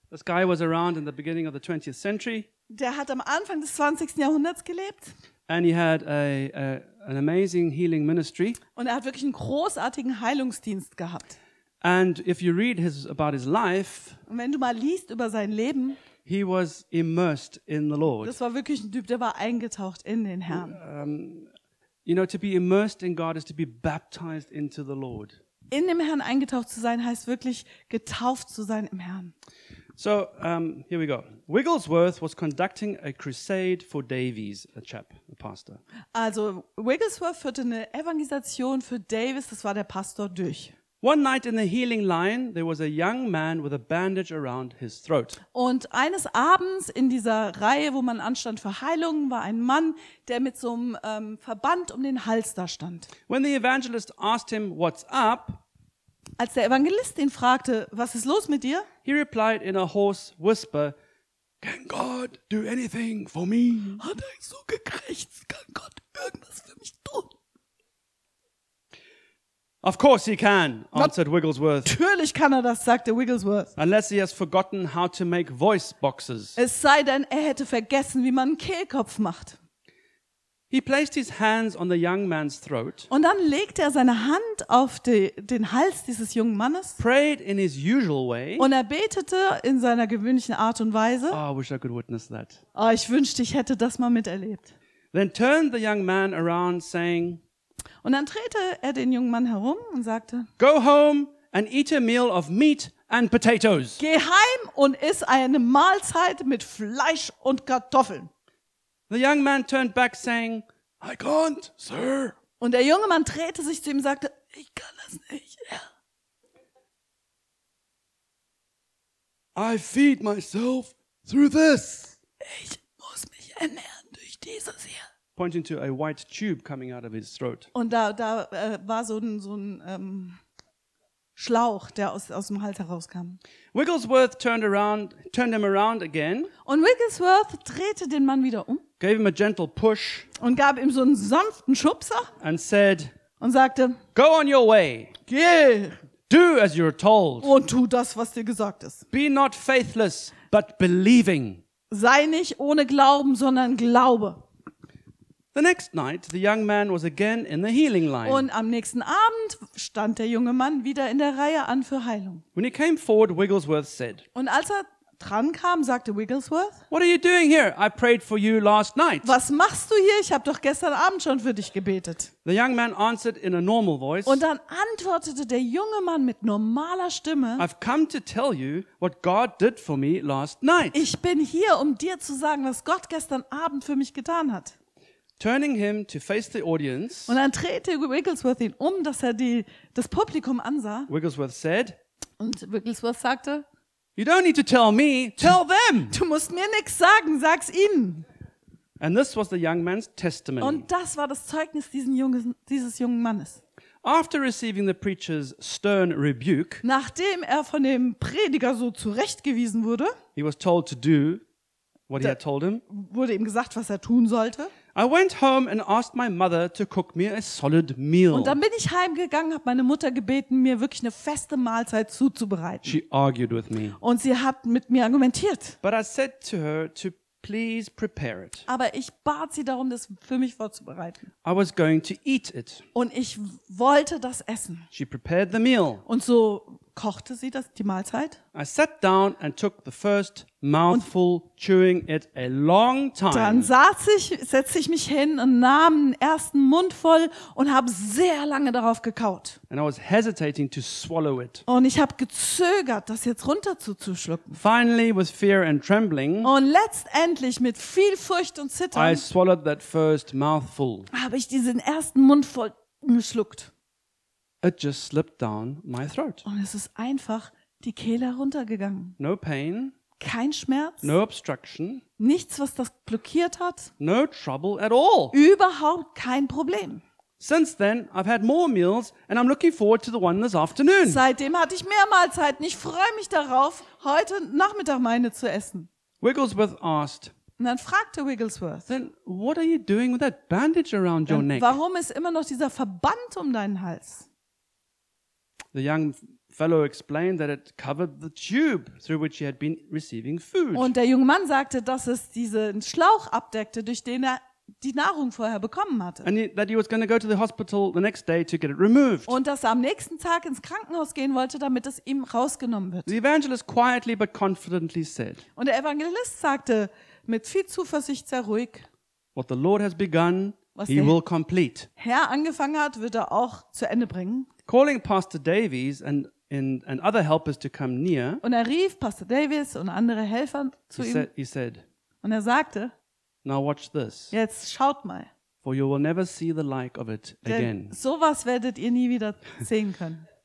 This guy was around in the beginning of the 20th century, Der hat am Anfang des 20. Jahrhunderts gelebt and he had a, a, an amazing healing ministry. Und er hat wirklich einen großartigen Heilungsdienst gehabt. And if you read his, about his life, Und wenn du mal liest über sein Leben, he was immersed in the Lord. das war wirklich ein Typ, der war eingetaucht in den Herrn. Um, you know, to be immersed in God is to be baptized into the Lord. In dem Herrn eingetaucht zu sein, heißt wirklich getauft zu sein im Herrn. So um, here we go. Wigglesworth was conducting a crusade for Davies, a chap, a pastor. Also Wigglesworth führte eine Evangelisation für Davis, das war der Pastor, durch. One night in the healing line, there was a young man with a bandage around his throat. Und eines Abends in dieser Reihe, wo man anstand für Heilungen, war ein Mann, der mit so einem ähm, Verband um den Hals da stand. When the evangelist asked him, What's up? Als der Evangelist ihn fragte, was ist los mit dir? he replied in a hoarse whisper, Can God do anything for me? Hat er so gekrächzt, kann Gott irgendwas für mich tun? Of course he can, answered Wigglesworth, Natürlich kann er das, sagte Wigglesworth. unless he has forgotten how to make voice boxes. Es sei denn, er hätte vergessen, wie man einen Kehlkopf macht. He placed his hands on the young man's throat, Und dann legte er seine Hand auf die, den Hals dieses jungen Mannes prayed in his usual way. und er betete in seiner gewöhnlichen Art und Weise. Oh, I wish I could witness that. Oh, ich wünschte, ich hätte das mal miterlebt. Then turned the young man around, saying, Und dann drehte er den jungen Mann herum und sagte, Go home and eat a meal of meat and potatoes. geh heim und iss eine Mahlzeit mit Fleisch und Kartoffeln. The young man turned back, saying, I can't, sir. Und der junge Mann drehte sich zu ihm und sagte, ich kann das nicht, Herr. I feed myself through this. Ich muss mich ernähren durch dieses hier. Pointing to a white tube coming out of his throat. Und da, da äh, war so ein, so ein ähm, Schlauch, der aus, aus dem Hals herauskam. Wigglesworth turned around, turned him around again, Und Wigglesworth drehte den Mann wieder um gave him a gentle push, und gab ihm so einen sanften Schubser and said, und sagte, Go on your way. geh Do as you're told. und tu das, was dir gesagt ist. Be not faithless, but believing. Sei nicht ohne Glauben, sondern Glaube. The next night, the young man was again in the healing line. Und am nächsten Abend stand der junge Mann wieder in der Reihe an für Heilung. When he came forward, Wigglesworth said, Und als er dran kam, sagte Wigglesworth, What are you doing here? I prayed for you last night. was machst du hier? Ich habe doch gestern Abend schon für dich gebetet. The young man answered in a normal voice, Und dann antwortete der junge Mann mit normaler Stimme, I've come to tell you what God did for me last night. ich bin hier, um dir zu sagen, was Gott gestern Abend für mich getan hat. Turning him to face the audience, Und dann drehte Wigglesworth ihn um, dass er die, das Publikum ansah. Wigglesworth said, Und Wigglesworth sagte, You don't need to tell me, tell them. du musst mir nichts sagen, sag's ihnen. And this was the young man's testimony. Und das war das Zeugnis jungen, dieses jungen Mannes. After receiving the preacher's stern rebuke, Nachdem er von dem Prediger so zurechtgewiesen wurde, he was told to do what he had told him. wurde ihm gesagt, was er tun sollte. I went home and asked my mother to cook me a solid meal. Und dann bin ich heimgegangen, habe meine Mutter gebeten, mir wirklich eine feste Mahlzeit zuzubereiten. She argued with me. Und sie hat mit mir argumentiert. But I said to her to please prepare it. Aber ich bat sie darum, das für mich vorzubereiten. I was going to eat it. Und ich wollte das essen. She prepared the meal. Und so kochte sie das, die Mahlzeit. I sat down and took the first mouthful, chewing it a long Dann time. saß ich, setzte ich mich hin und nahm den ersten Mund voll und habe sehr lange darauf gekaut. And I was hesitating to swallow it. Und ich habe gezögert, das jetzt runter zu, zu schlucken. Finally, with fear and trembling, Und letztendlich mit viel Furcht und I Zittern swallowed that first mouthful. habe ich diesen ersten Mund voll geschluckt. It just slipped down my throat. Und es ist einfach die Kehle heruntergegangen. No pain, Kein Schmerz, no obstruction, nichts, was das blockiert hat, no trouble at all. überhaupt kein Problem. Since then, I've had more meals and I'm looking forward to the one this afternoon. Seitdem hatte ich mehr Mahlzeiten. Ich freue mich darauf, heute Nachmittag meine zu essen. Wigglesworth asked, Und dann fragte Wigglesworth, Then what are you doing with that bandage around your neck? warum ist immer noch dieser Verband um deinen Hals? The young fellow explained that it covered the tube through which he had been receiving food. Und der junge Mann sagte, dass es diesen Schlauch abdeckte, durch den er die Nahrung vorher bekommen hatte. and that he was going to go to the hospital the next day to get it removed. Und dass er am nächsten Tag ins Krankenhaus gehen wollte, damit es ihm rausgenommen wird. The evangelist quietly but confidently said, Und der Evangelist sagte mit viel Zuversicht sehr ruhig, What the Lord has begun, Was he will complete. Herr angefangen hat, wird er auch zu Ende bringen. Calling Pastor Davies and, and, and other helpers to come near, Und er rief Pastor Davis und andere Helfer zu he ihm said, he said, und er sagte, Now watch this, jetzt schaut mal, for you will never see the like of it denn again. sowas werdet ihr nie wieder sehen können.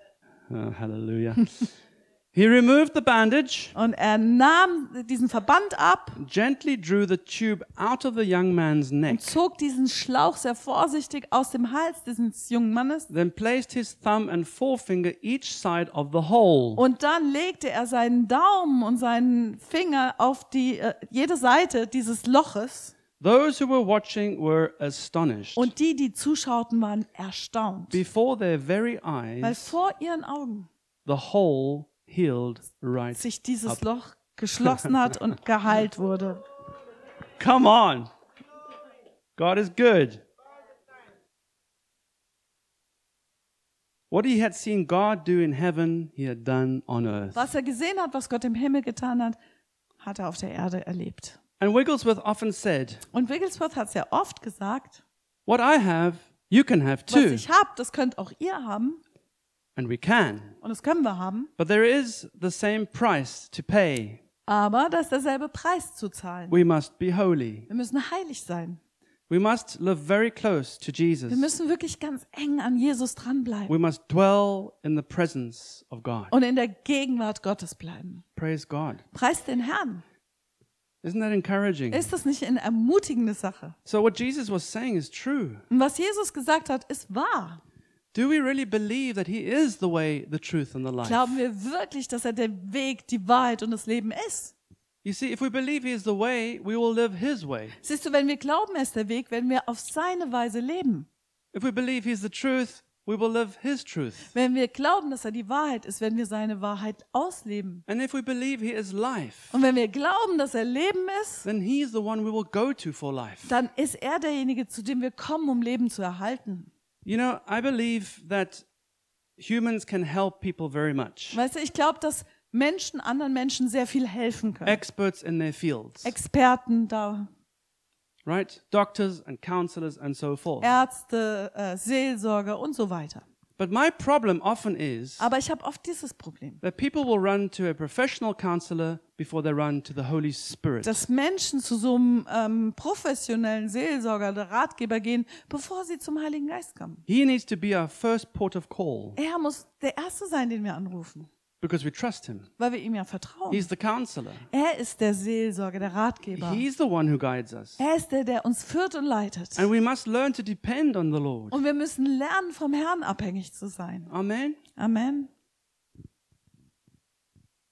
Oh, hallelujah. he removed the bandage, Und er nahm diesen Verband ab gently drew the tube out of the young man's neck, und zog diesen Schlauch sehr vorsichtig aus dem Hals dieses jungen Mannes. then placed his thumb and forefinger each side of the hole. Und dann legte er seinen Daumen und seinen Finger auf die, äh, jede Seite dieses Loches. Those who were watching were astonished. Und die, die zuschauten, waren erstaunt. Before their very Weil eyes, vor ihren Augen the hole healed right. sich dieses Loch geschlossen hat und geheilt wurde. Come on. God is good. What he had seen God do in heaven, he had done on earth. Was er gesehen hat, was Gott im Himmel getan hat, hat er auf der Erde erlebt. And Wigglesworth often said, Und Wigglesworth hat sehr oft gesagt, What I have, you can have was too. ich habe, das könnt auch ihr haben. And we can. Und das können wir haben. But there is the same price to pay. Aber da ist derselbe Preis zu zahlen. We must be holy. Wir müssen heilig sein. We must live very close to Jesus. Wir müssen wirklich ganz eng an Jesus dranbleiben We must dwell in the presence of God. und in der Gegenwart Gottes bleiben. Praise God. Preis den Herrn. Isn't that encouraging? Ist das nicht eine ermutigende Sache? So, what Jesus was saying is true. Und was Jesus gesagt hat, ist wahr. Do we really believe that He is the way, the truth, and the life? Glauben wir wirklich, dass er der Weg, die Wahrheit und das Leben ist? You see, if we believe He is the way, we will live His way. Siehst du, wenn wir glauben, er ist der Weg, werden wir auf seine Weise leben. If we believe He's the truth, we will live His truth. Wenn wir glauben, dass er die Wahrheit ist, werden wir seine Wahrheit ausleben. And if we believe He is life, Und wenn wir glauben, dass er Leben ist, then He's the one we will go to for life. dann ist er derjenige, zu dem wir kommen, um Leben zu erhalten. You know, I believe that humans can help people very much, Weißt du, ich glaube, dass Menschen anderen Menschen sehr viel helfen können. experts in their fields, Experten da, right? Doctors and counselors and so forth. Ärzte, äh, Seelsorger und so weiter. But my problem often is Aber ich habe oft dieses Problem, that people will run to a professional counselor before they run to the Holy Spirit. dass Menschen zu so einem ähm, professionellen Seelsorger oder Ratgeber gehen, bevor sie zum Heiligen Geist kommen. He needs to be our first port of call Er muss der Erste sein, den wir anrufen, because we trust him. weil wir ihm ja vertrauen. He's the counselor. Er ist der Seelsorger, der Ratgeber. He's the one who guides us. Er ist der, der uns führt und leitet. And we must learn to depend on the Lord. Und wir müssen lernen, vom Herrn abhängig zu sein. Amen. Amen.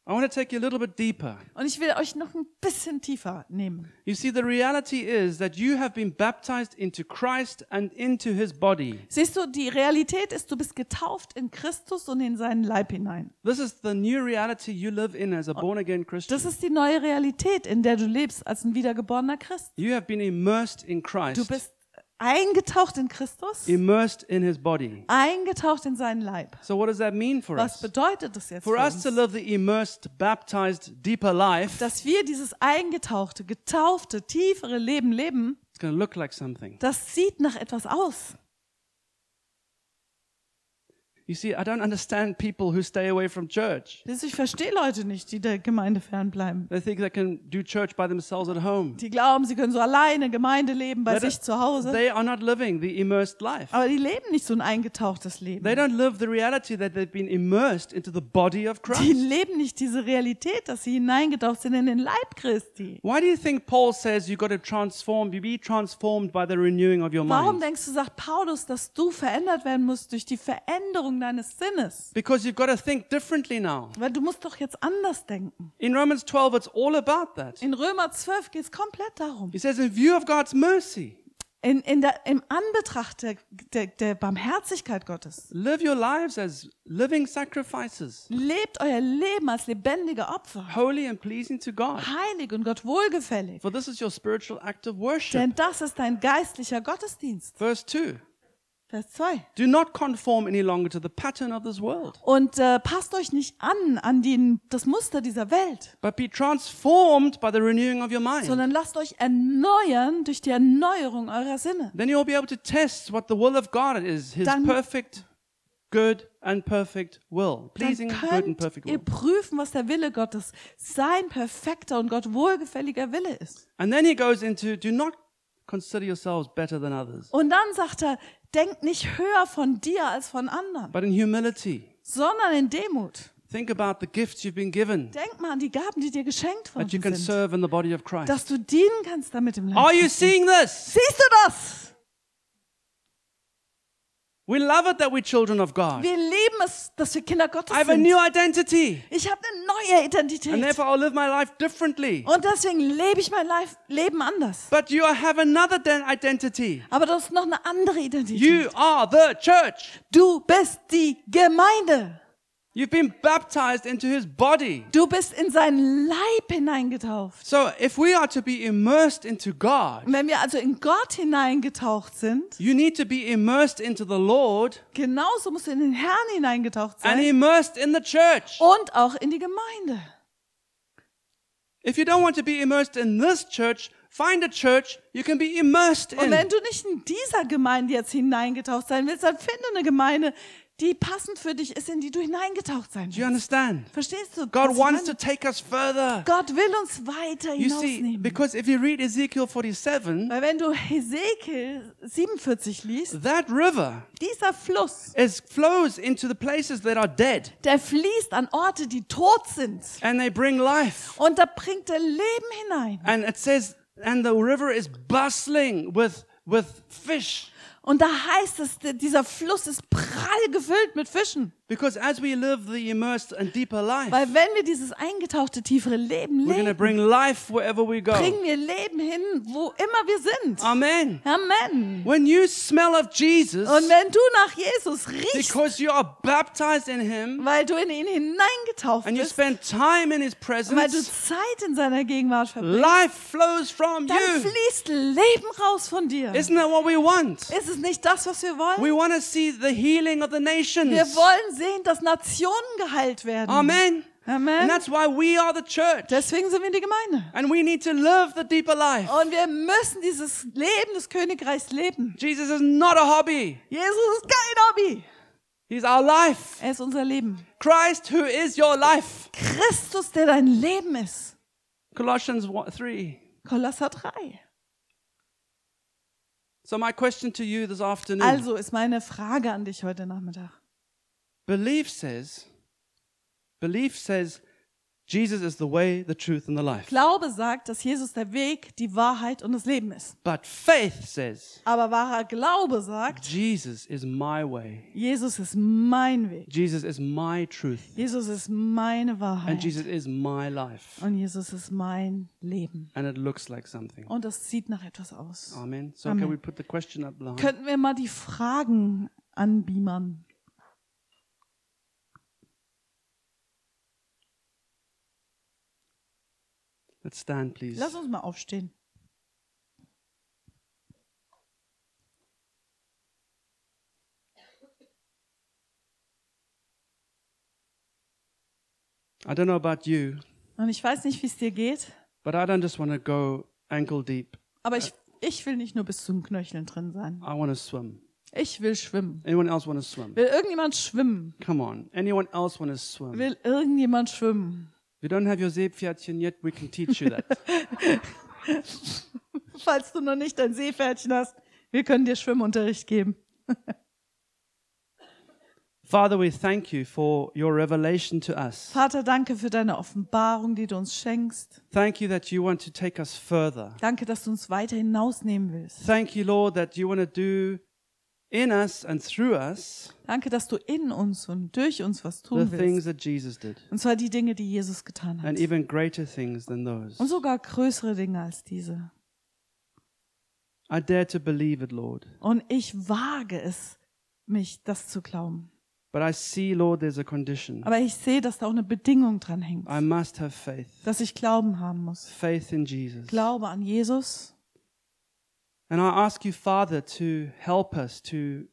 I want to take you a little bit deeper. Und ich will euch noch ein bisschen tiefer nehmen. You see, the reality is that you have been baptized into Christ and into his body. Siehst du, die Realität ist, du bist getauft in Christus und in seinen Leib hinein. This is the new reality you live in as a born again Christian. Das ist die neue Realität, in der du lebst als ein wiedergeborener Christ. You have been immersed in Du Christ, bist eingetaucht in Christus, immersed in his body. eingetaucht in seinen Leib. So, what does that mean for Was us? bedeutet das jetzt For für us uns? to live the immersed, baptized, deeper life, Dass wir dieses eingetauchte, getaufte, tiefere Leben leben, it's going to look like something. das sieht nach etwas aus. You see, I don't understand people who stay away from church. Ich verstehe Leute nicht, die der Gemeinde fernbleiben. They think they can do church by themselves at home. Die glauben, sie können so alleine Gemeinde leben bei They sich zu Hause. They are not living the immersed life. Aber die leben nicht so ein eingetauchtes Leben. They don't live the reality that they've been immersed into the body of Die Christ. leben nicht diese Realität, dass sie hineingetaucht sind in den Leib Christi. Why do you think Paul says you've got to transform, you be transformed by the renewing of your Warum mind? denkst du, sagt Paulus, dass du verändert werden musst durch die Veränderung deines Sinnes? Because you've got to think differently now. Weil du musst doch jetzt anders denken. In Romans 12, it's all about that. In Römer 12 geht es komplett darum. He says, in view of God's mercy, in, in der, im Anbetracht der, der, der Barmherzigkeit Gottes. Live your lives as living sacrifices, Lebt euer Leben als lebendige Opfer. holy and pleasing to God. Heilig und Gott wohlgefällig. For this is your spiritual act of worship. Denn das ist dein geistlicher Gottesdienst. Verse 2 Vers 2. Do not conform any longer to the pattern of this world, Und äh, passt euch nicht an an den, das Muster dieser Welt, but be transformed by the renewing of your mind. sondern lasst euch erneuern durch die Erneuerung eurer Sinne. Then you'll be able to test what the will of God is His Dann- perfect, good, and perfect will. Dann Pleasing, good, and perfect ihr will. prüfen, was der Wille Gottes, sein perfekter und Gott wohlgefälliger Wille ist. And then He goes into do not consider yourselves better than others, Und dann sagt er, denkt nicht höher von dir als von anderen, but in humility. sondern in Demut. Think about the gifts you've been given Denk mal an die Gaben, die dir geschenkt that you worden can sind, serve in the body of Christ. dass du dienen kannst damit im Leib. Are you seeing this? Siehst du das? We love it that we're children of God. Wir lieben es, dass wir Kinder Gottes I have a new identity, Ich habe eine neue and Identität. therefore I'll live my life differently. Und deswegen lebe ich mein Life- Leben anders. But you have another den- identity. Aber du hast noch eine andere Identität. You are the church. Du bist die Gemeinde. You've been baptized into his body. Du bist in seinen Leib hineingetaucht. So if we are to be immersed into God, Und wenn wir also in Gott hineingetaucht sind, you need to be immersed into the Lord genauso musst du in den Herrn hineingetaucht and sein immersed in the church. und auch in die Gemeinde. If you don't want to be immersed in this church, find a church you can be immersed Und in. wenn du nicht in dieser Gemeinde jetzt hineingetaucht sein willst, dann finde eine Gemeinde, die passend für dich ist, in die du hineingetaucht sein Do you willst. understand? Verstehst du? God wants to take us further. Gott will uns weiter You see, hinausnehmen. because if you read Ezekiel 47, Weil wenn du Hesekiel 47 liest, that river dieser Fluss, is flows into the places that are dead der fließt an Orte, die tot sind. and they bring life. Und da bringt er Leben hinein. And it says, and the river is bustling with, with fish. Und da heißt es, dieser Fluss ist prall gefüllt mit Fischen. Because as we live the immersed and deeper life, Weil wenn wir dieses eingetauchte, tiefere Leben we're going to leben, bring life wherever we go. bringen wir Leben hin, wo immer wir sind. Amen. Amen. When you smell of Jesus, Und wenn du nach Jesus riechst, because you are baptized in Him weil du in ihn hineingetaucht and you bist, spend time in His und weil du presence, Zeit in seiner Gegenwart verbringst, life flows from dann you. fließt Leben raus von dir. Isn't that what we want? Ist es nicht das, was wir wollen? We want to see the healing of the nations. Wir wollen sehen, dass Nationen geheilt werden. Amen. And Amen. that's why we are the church. Deswegen sind wir die Gemeinde. And we need to live the deeper life. Und wir müssen dieses Leben des Königreichs leben. Jesus is not a hobby. Jesus ist kein Hobby. He's our life. Er ist unser Leben. Christ, who is your life. Christus, der dein Leben ist. Colossians 1 3. Kolosser 3. So, my question to you this afternoon Also ist meine Frage an dich heute Nachmittag. Belief says, belief says, Jesus is the way, the truth, and the life. Glaube sagt, dass Jesus der Weg, die Wahrheit und das Leben ist. But faith says, Aber wahrer Glaube sagt, Jesus is my way. Jesus ist mein Weg. Jesus is my truth. Jesus ist meine And Wahrheit. Jesus is my life. Und Jesus ist mein Leben. And it looks like something. Und das sieht nach etwas aus. Amen. So, Amen. can we put the question up behind? Könnten wir mal die Fragen anbeamern? Let's stand, please. Lass uns mal aufstehen. I don't know about you, Und ich weiß nicht, wie es dir geht, but I don't just want to go ankle deep. aber ich, ich will nicht nur bis zum Knöcheln drin sein. I want to swim. Ich will schwimmen. Anyone else want to swim? Will irgendjemand schwimmen? Come on. Anyone else want to swim? Will irgendjemand schwimmen? You don't have your Seepferdchen yet, we can teach you that. Falls du noch nicht dein Seepferdchen hast, wir können dir Schwimmunterricht geben. Father, we thank you for your revelation to us. Vater, danke für deine Offenbarung, die du uns schenkst. Thank you that you want to take us further. Danke, dass du uns weiter hinausnehmen willst. Thank you, Lord, that you want to do in us and through us Danke, dass du in uns und durch uns was the tun things willst. that Jesus did, Und zwar die Dinge, die Jesus getan hat. and even greater things than those. Und sogar größere Dinge als diese. I dare to believe it, Lord. Und ich wage es, mich das zu glauben. But I see, Lord, there's a condition. Aber ich sehe, dass da auch eine Bedingung dran hängt, I must have faith. dass ich Glauben haben muss. Faith in Jesus. Glaube an Jesus. And I ask you, Father, to help us to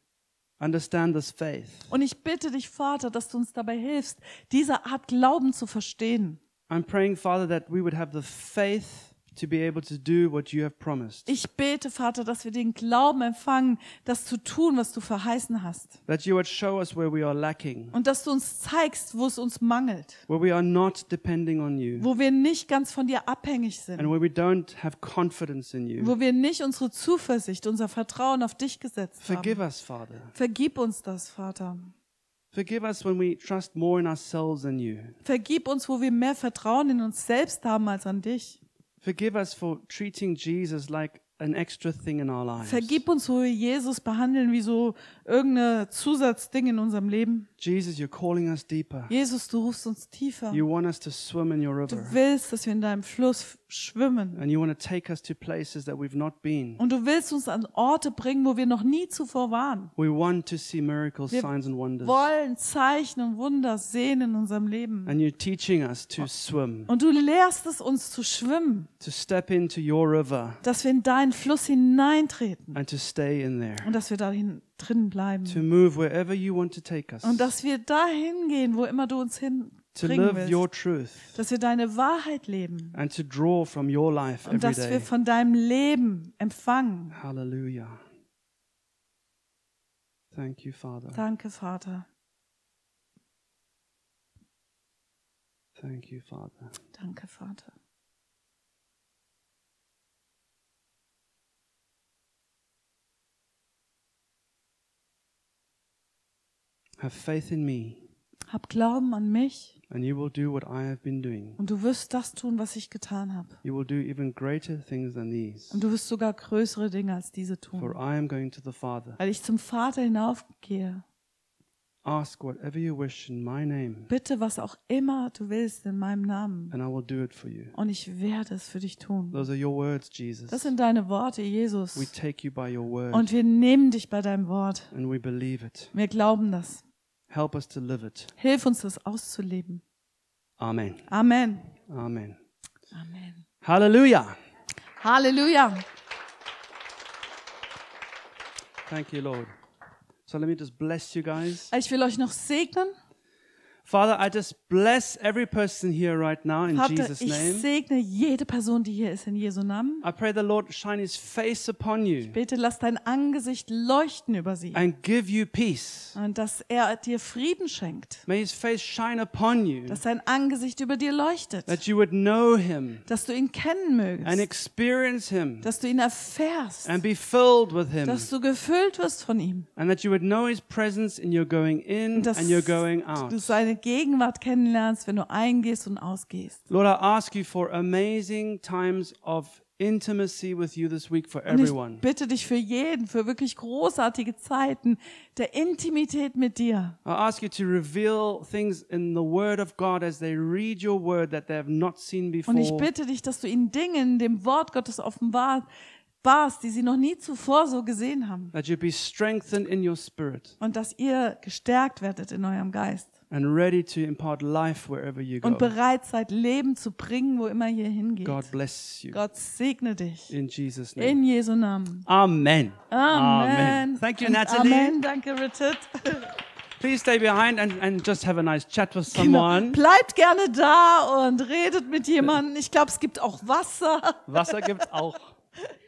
understand this faith. Und ich bitte dich, Vater, dass du uns dabei hilfst, diese Art Glauben zu verstehen. I'm praying, Father, that we would have the faith to be able to do what you have promised. Ich bete, Vater, dass wir den Glauben empfangen, das zu tun, was du verheißen hast. That you would show us where we are lacking, Und dass du uns zeigst, wo es uns mangelt, where we are not depending on you, wo wir nicht ganz von dir abhängig and sind, where we don't have confidence in you. wo wir nicht unsere Zuversicht, unser Vertrauen auf dich gesetzt Forgive haben. us, Father. Vergib uns das, Vater. Forgive us when we trust more in ourselves than you. Vergib uns, wo wir mehr Vertrauen in uns selbst haben als an dich. Forgive us for treating Jesus like an extra thing in our lives. Vergib uns, wo wir Jesus behandeln wie so irgendein Zusatzding in unserem Leben. Jesus, you're calling us deeper. Jesus, du rufst uns tiefer. You want us to swim in your Du river. willst, dass wir in deinem Fluss schwimmen. And you want to take us to places that we've not been. Und du willst uns an Orte bringen, wo wir noch nie zuvor waren. We want to see miracles, Wir signs, and wonders. wollen Zeichen und Wunder sehen in unserem Leben. And you're teaching us to swim, Und du lehrst es uns zu schwimmen, to step into your river, dass wir in deinen Fluss hineintreten and to stay in there, und dass wir dahin drin bleiben. to move wherever you want to take us, Und dass wir dahin gehen, wo immer du uns to hinbringen live your willst. truth, Dass wir deine Wahrheit leben and to draw from your life und dass wir von deinem Leben empfangen. Hallelujah. Thank you, Father. Danke, Vater. Thank you, Father. Danke, Vater. Have faith in me, Hab Glauben an mich and you will do what I have been doing. und du wirst das tun, was ich getan habe. You will do even greater things than these. Und du wirst sogar größere Dinge als diese For tun. I am going to the Father. Weil ich zum Vater hinaufgehe. Ask whatever you wish in my name, Bitte, was auch immer du willst in meinem Namen. and I will do it for you. Und ich werde es für dich tun. Those are your words, Jesus. Das sind deine Worte, We Jesus. take you by your word, Und wir nehmen dich bei deinem Wort. and we believe it. Wir glauben das. Help us to live it. Hilf uns, das auszuleben. Amen. Amen. Amen. Amen. Hallelujah. Halleluja. Thank you, Lord. So let me just bless you guys. Ich will euch noch segnen. Father, I just bless every person here right now in Vater, Jesus' ich name. segne jede Person, die hier ist, in Jesu Namen. I pray the Lord shine his face upon you Bitte lass dein Angesicht leuchten über sie. and give you peace. Und dass er dir Frieden schenkt. May his face shine upon you, Dass sein Angesicht über dir leuchtet. that you would know him Dass du ihn kennen and mögest. experience him Dass du ihn erfährst. and be filled with him, Dass du gefüllt wirst von ihm. and that you would know his presence in your going in and your going out. du seine Gegenwart kennenlernst, wenn du eingehst und ausgehst. Lord, I ask you for amazing times of intimacy with you this week for Und ich everyone. bitte dich für jeden, für wirklich großartige Zeiten der Intimität mit dir. I ask you to reveal things in the Word of God as they read your Word that they have not seen Und ich before. bitte dich, dass du ihnen Dinge in dem Wort Gottes offenbarst, barst, die sie noch nie zuvor so gesehen haben. That you be strengthened in your spirit Und dass ihr gestärkt werdet in eurem Geist. And ready to impart life wherever you Und go. bereit seid, Leben zu bringen, wo immer ihr hingeht. God bless you. Gott segne dich. In Jesus' name. In Jesu Namen. Amen. Amen. Thank you, Und Natalie. Amen. Danke, Richard. Please stay behind and, and just have a nice chat with Genau. someone. Bleibt gerne da und redet mit jemandem. Ich glaube, es gibt auch Wasser. Wasser gibt's auch.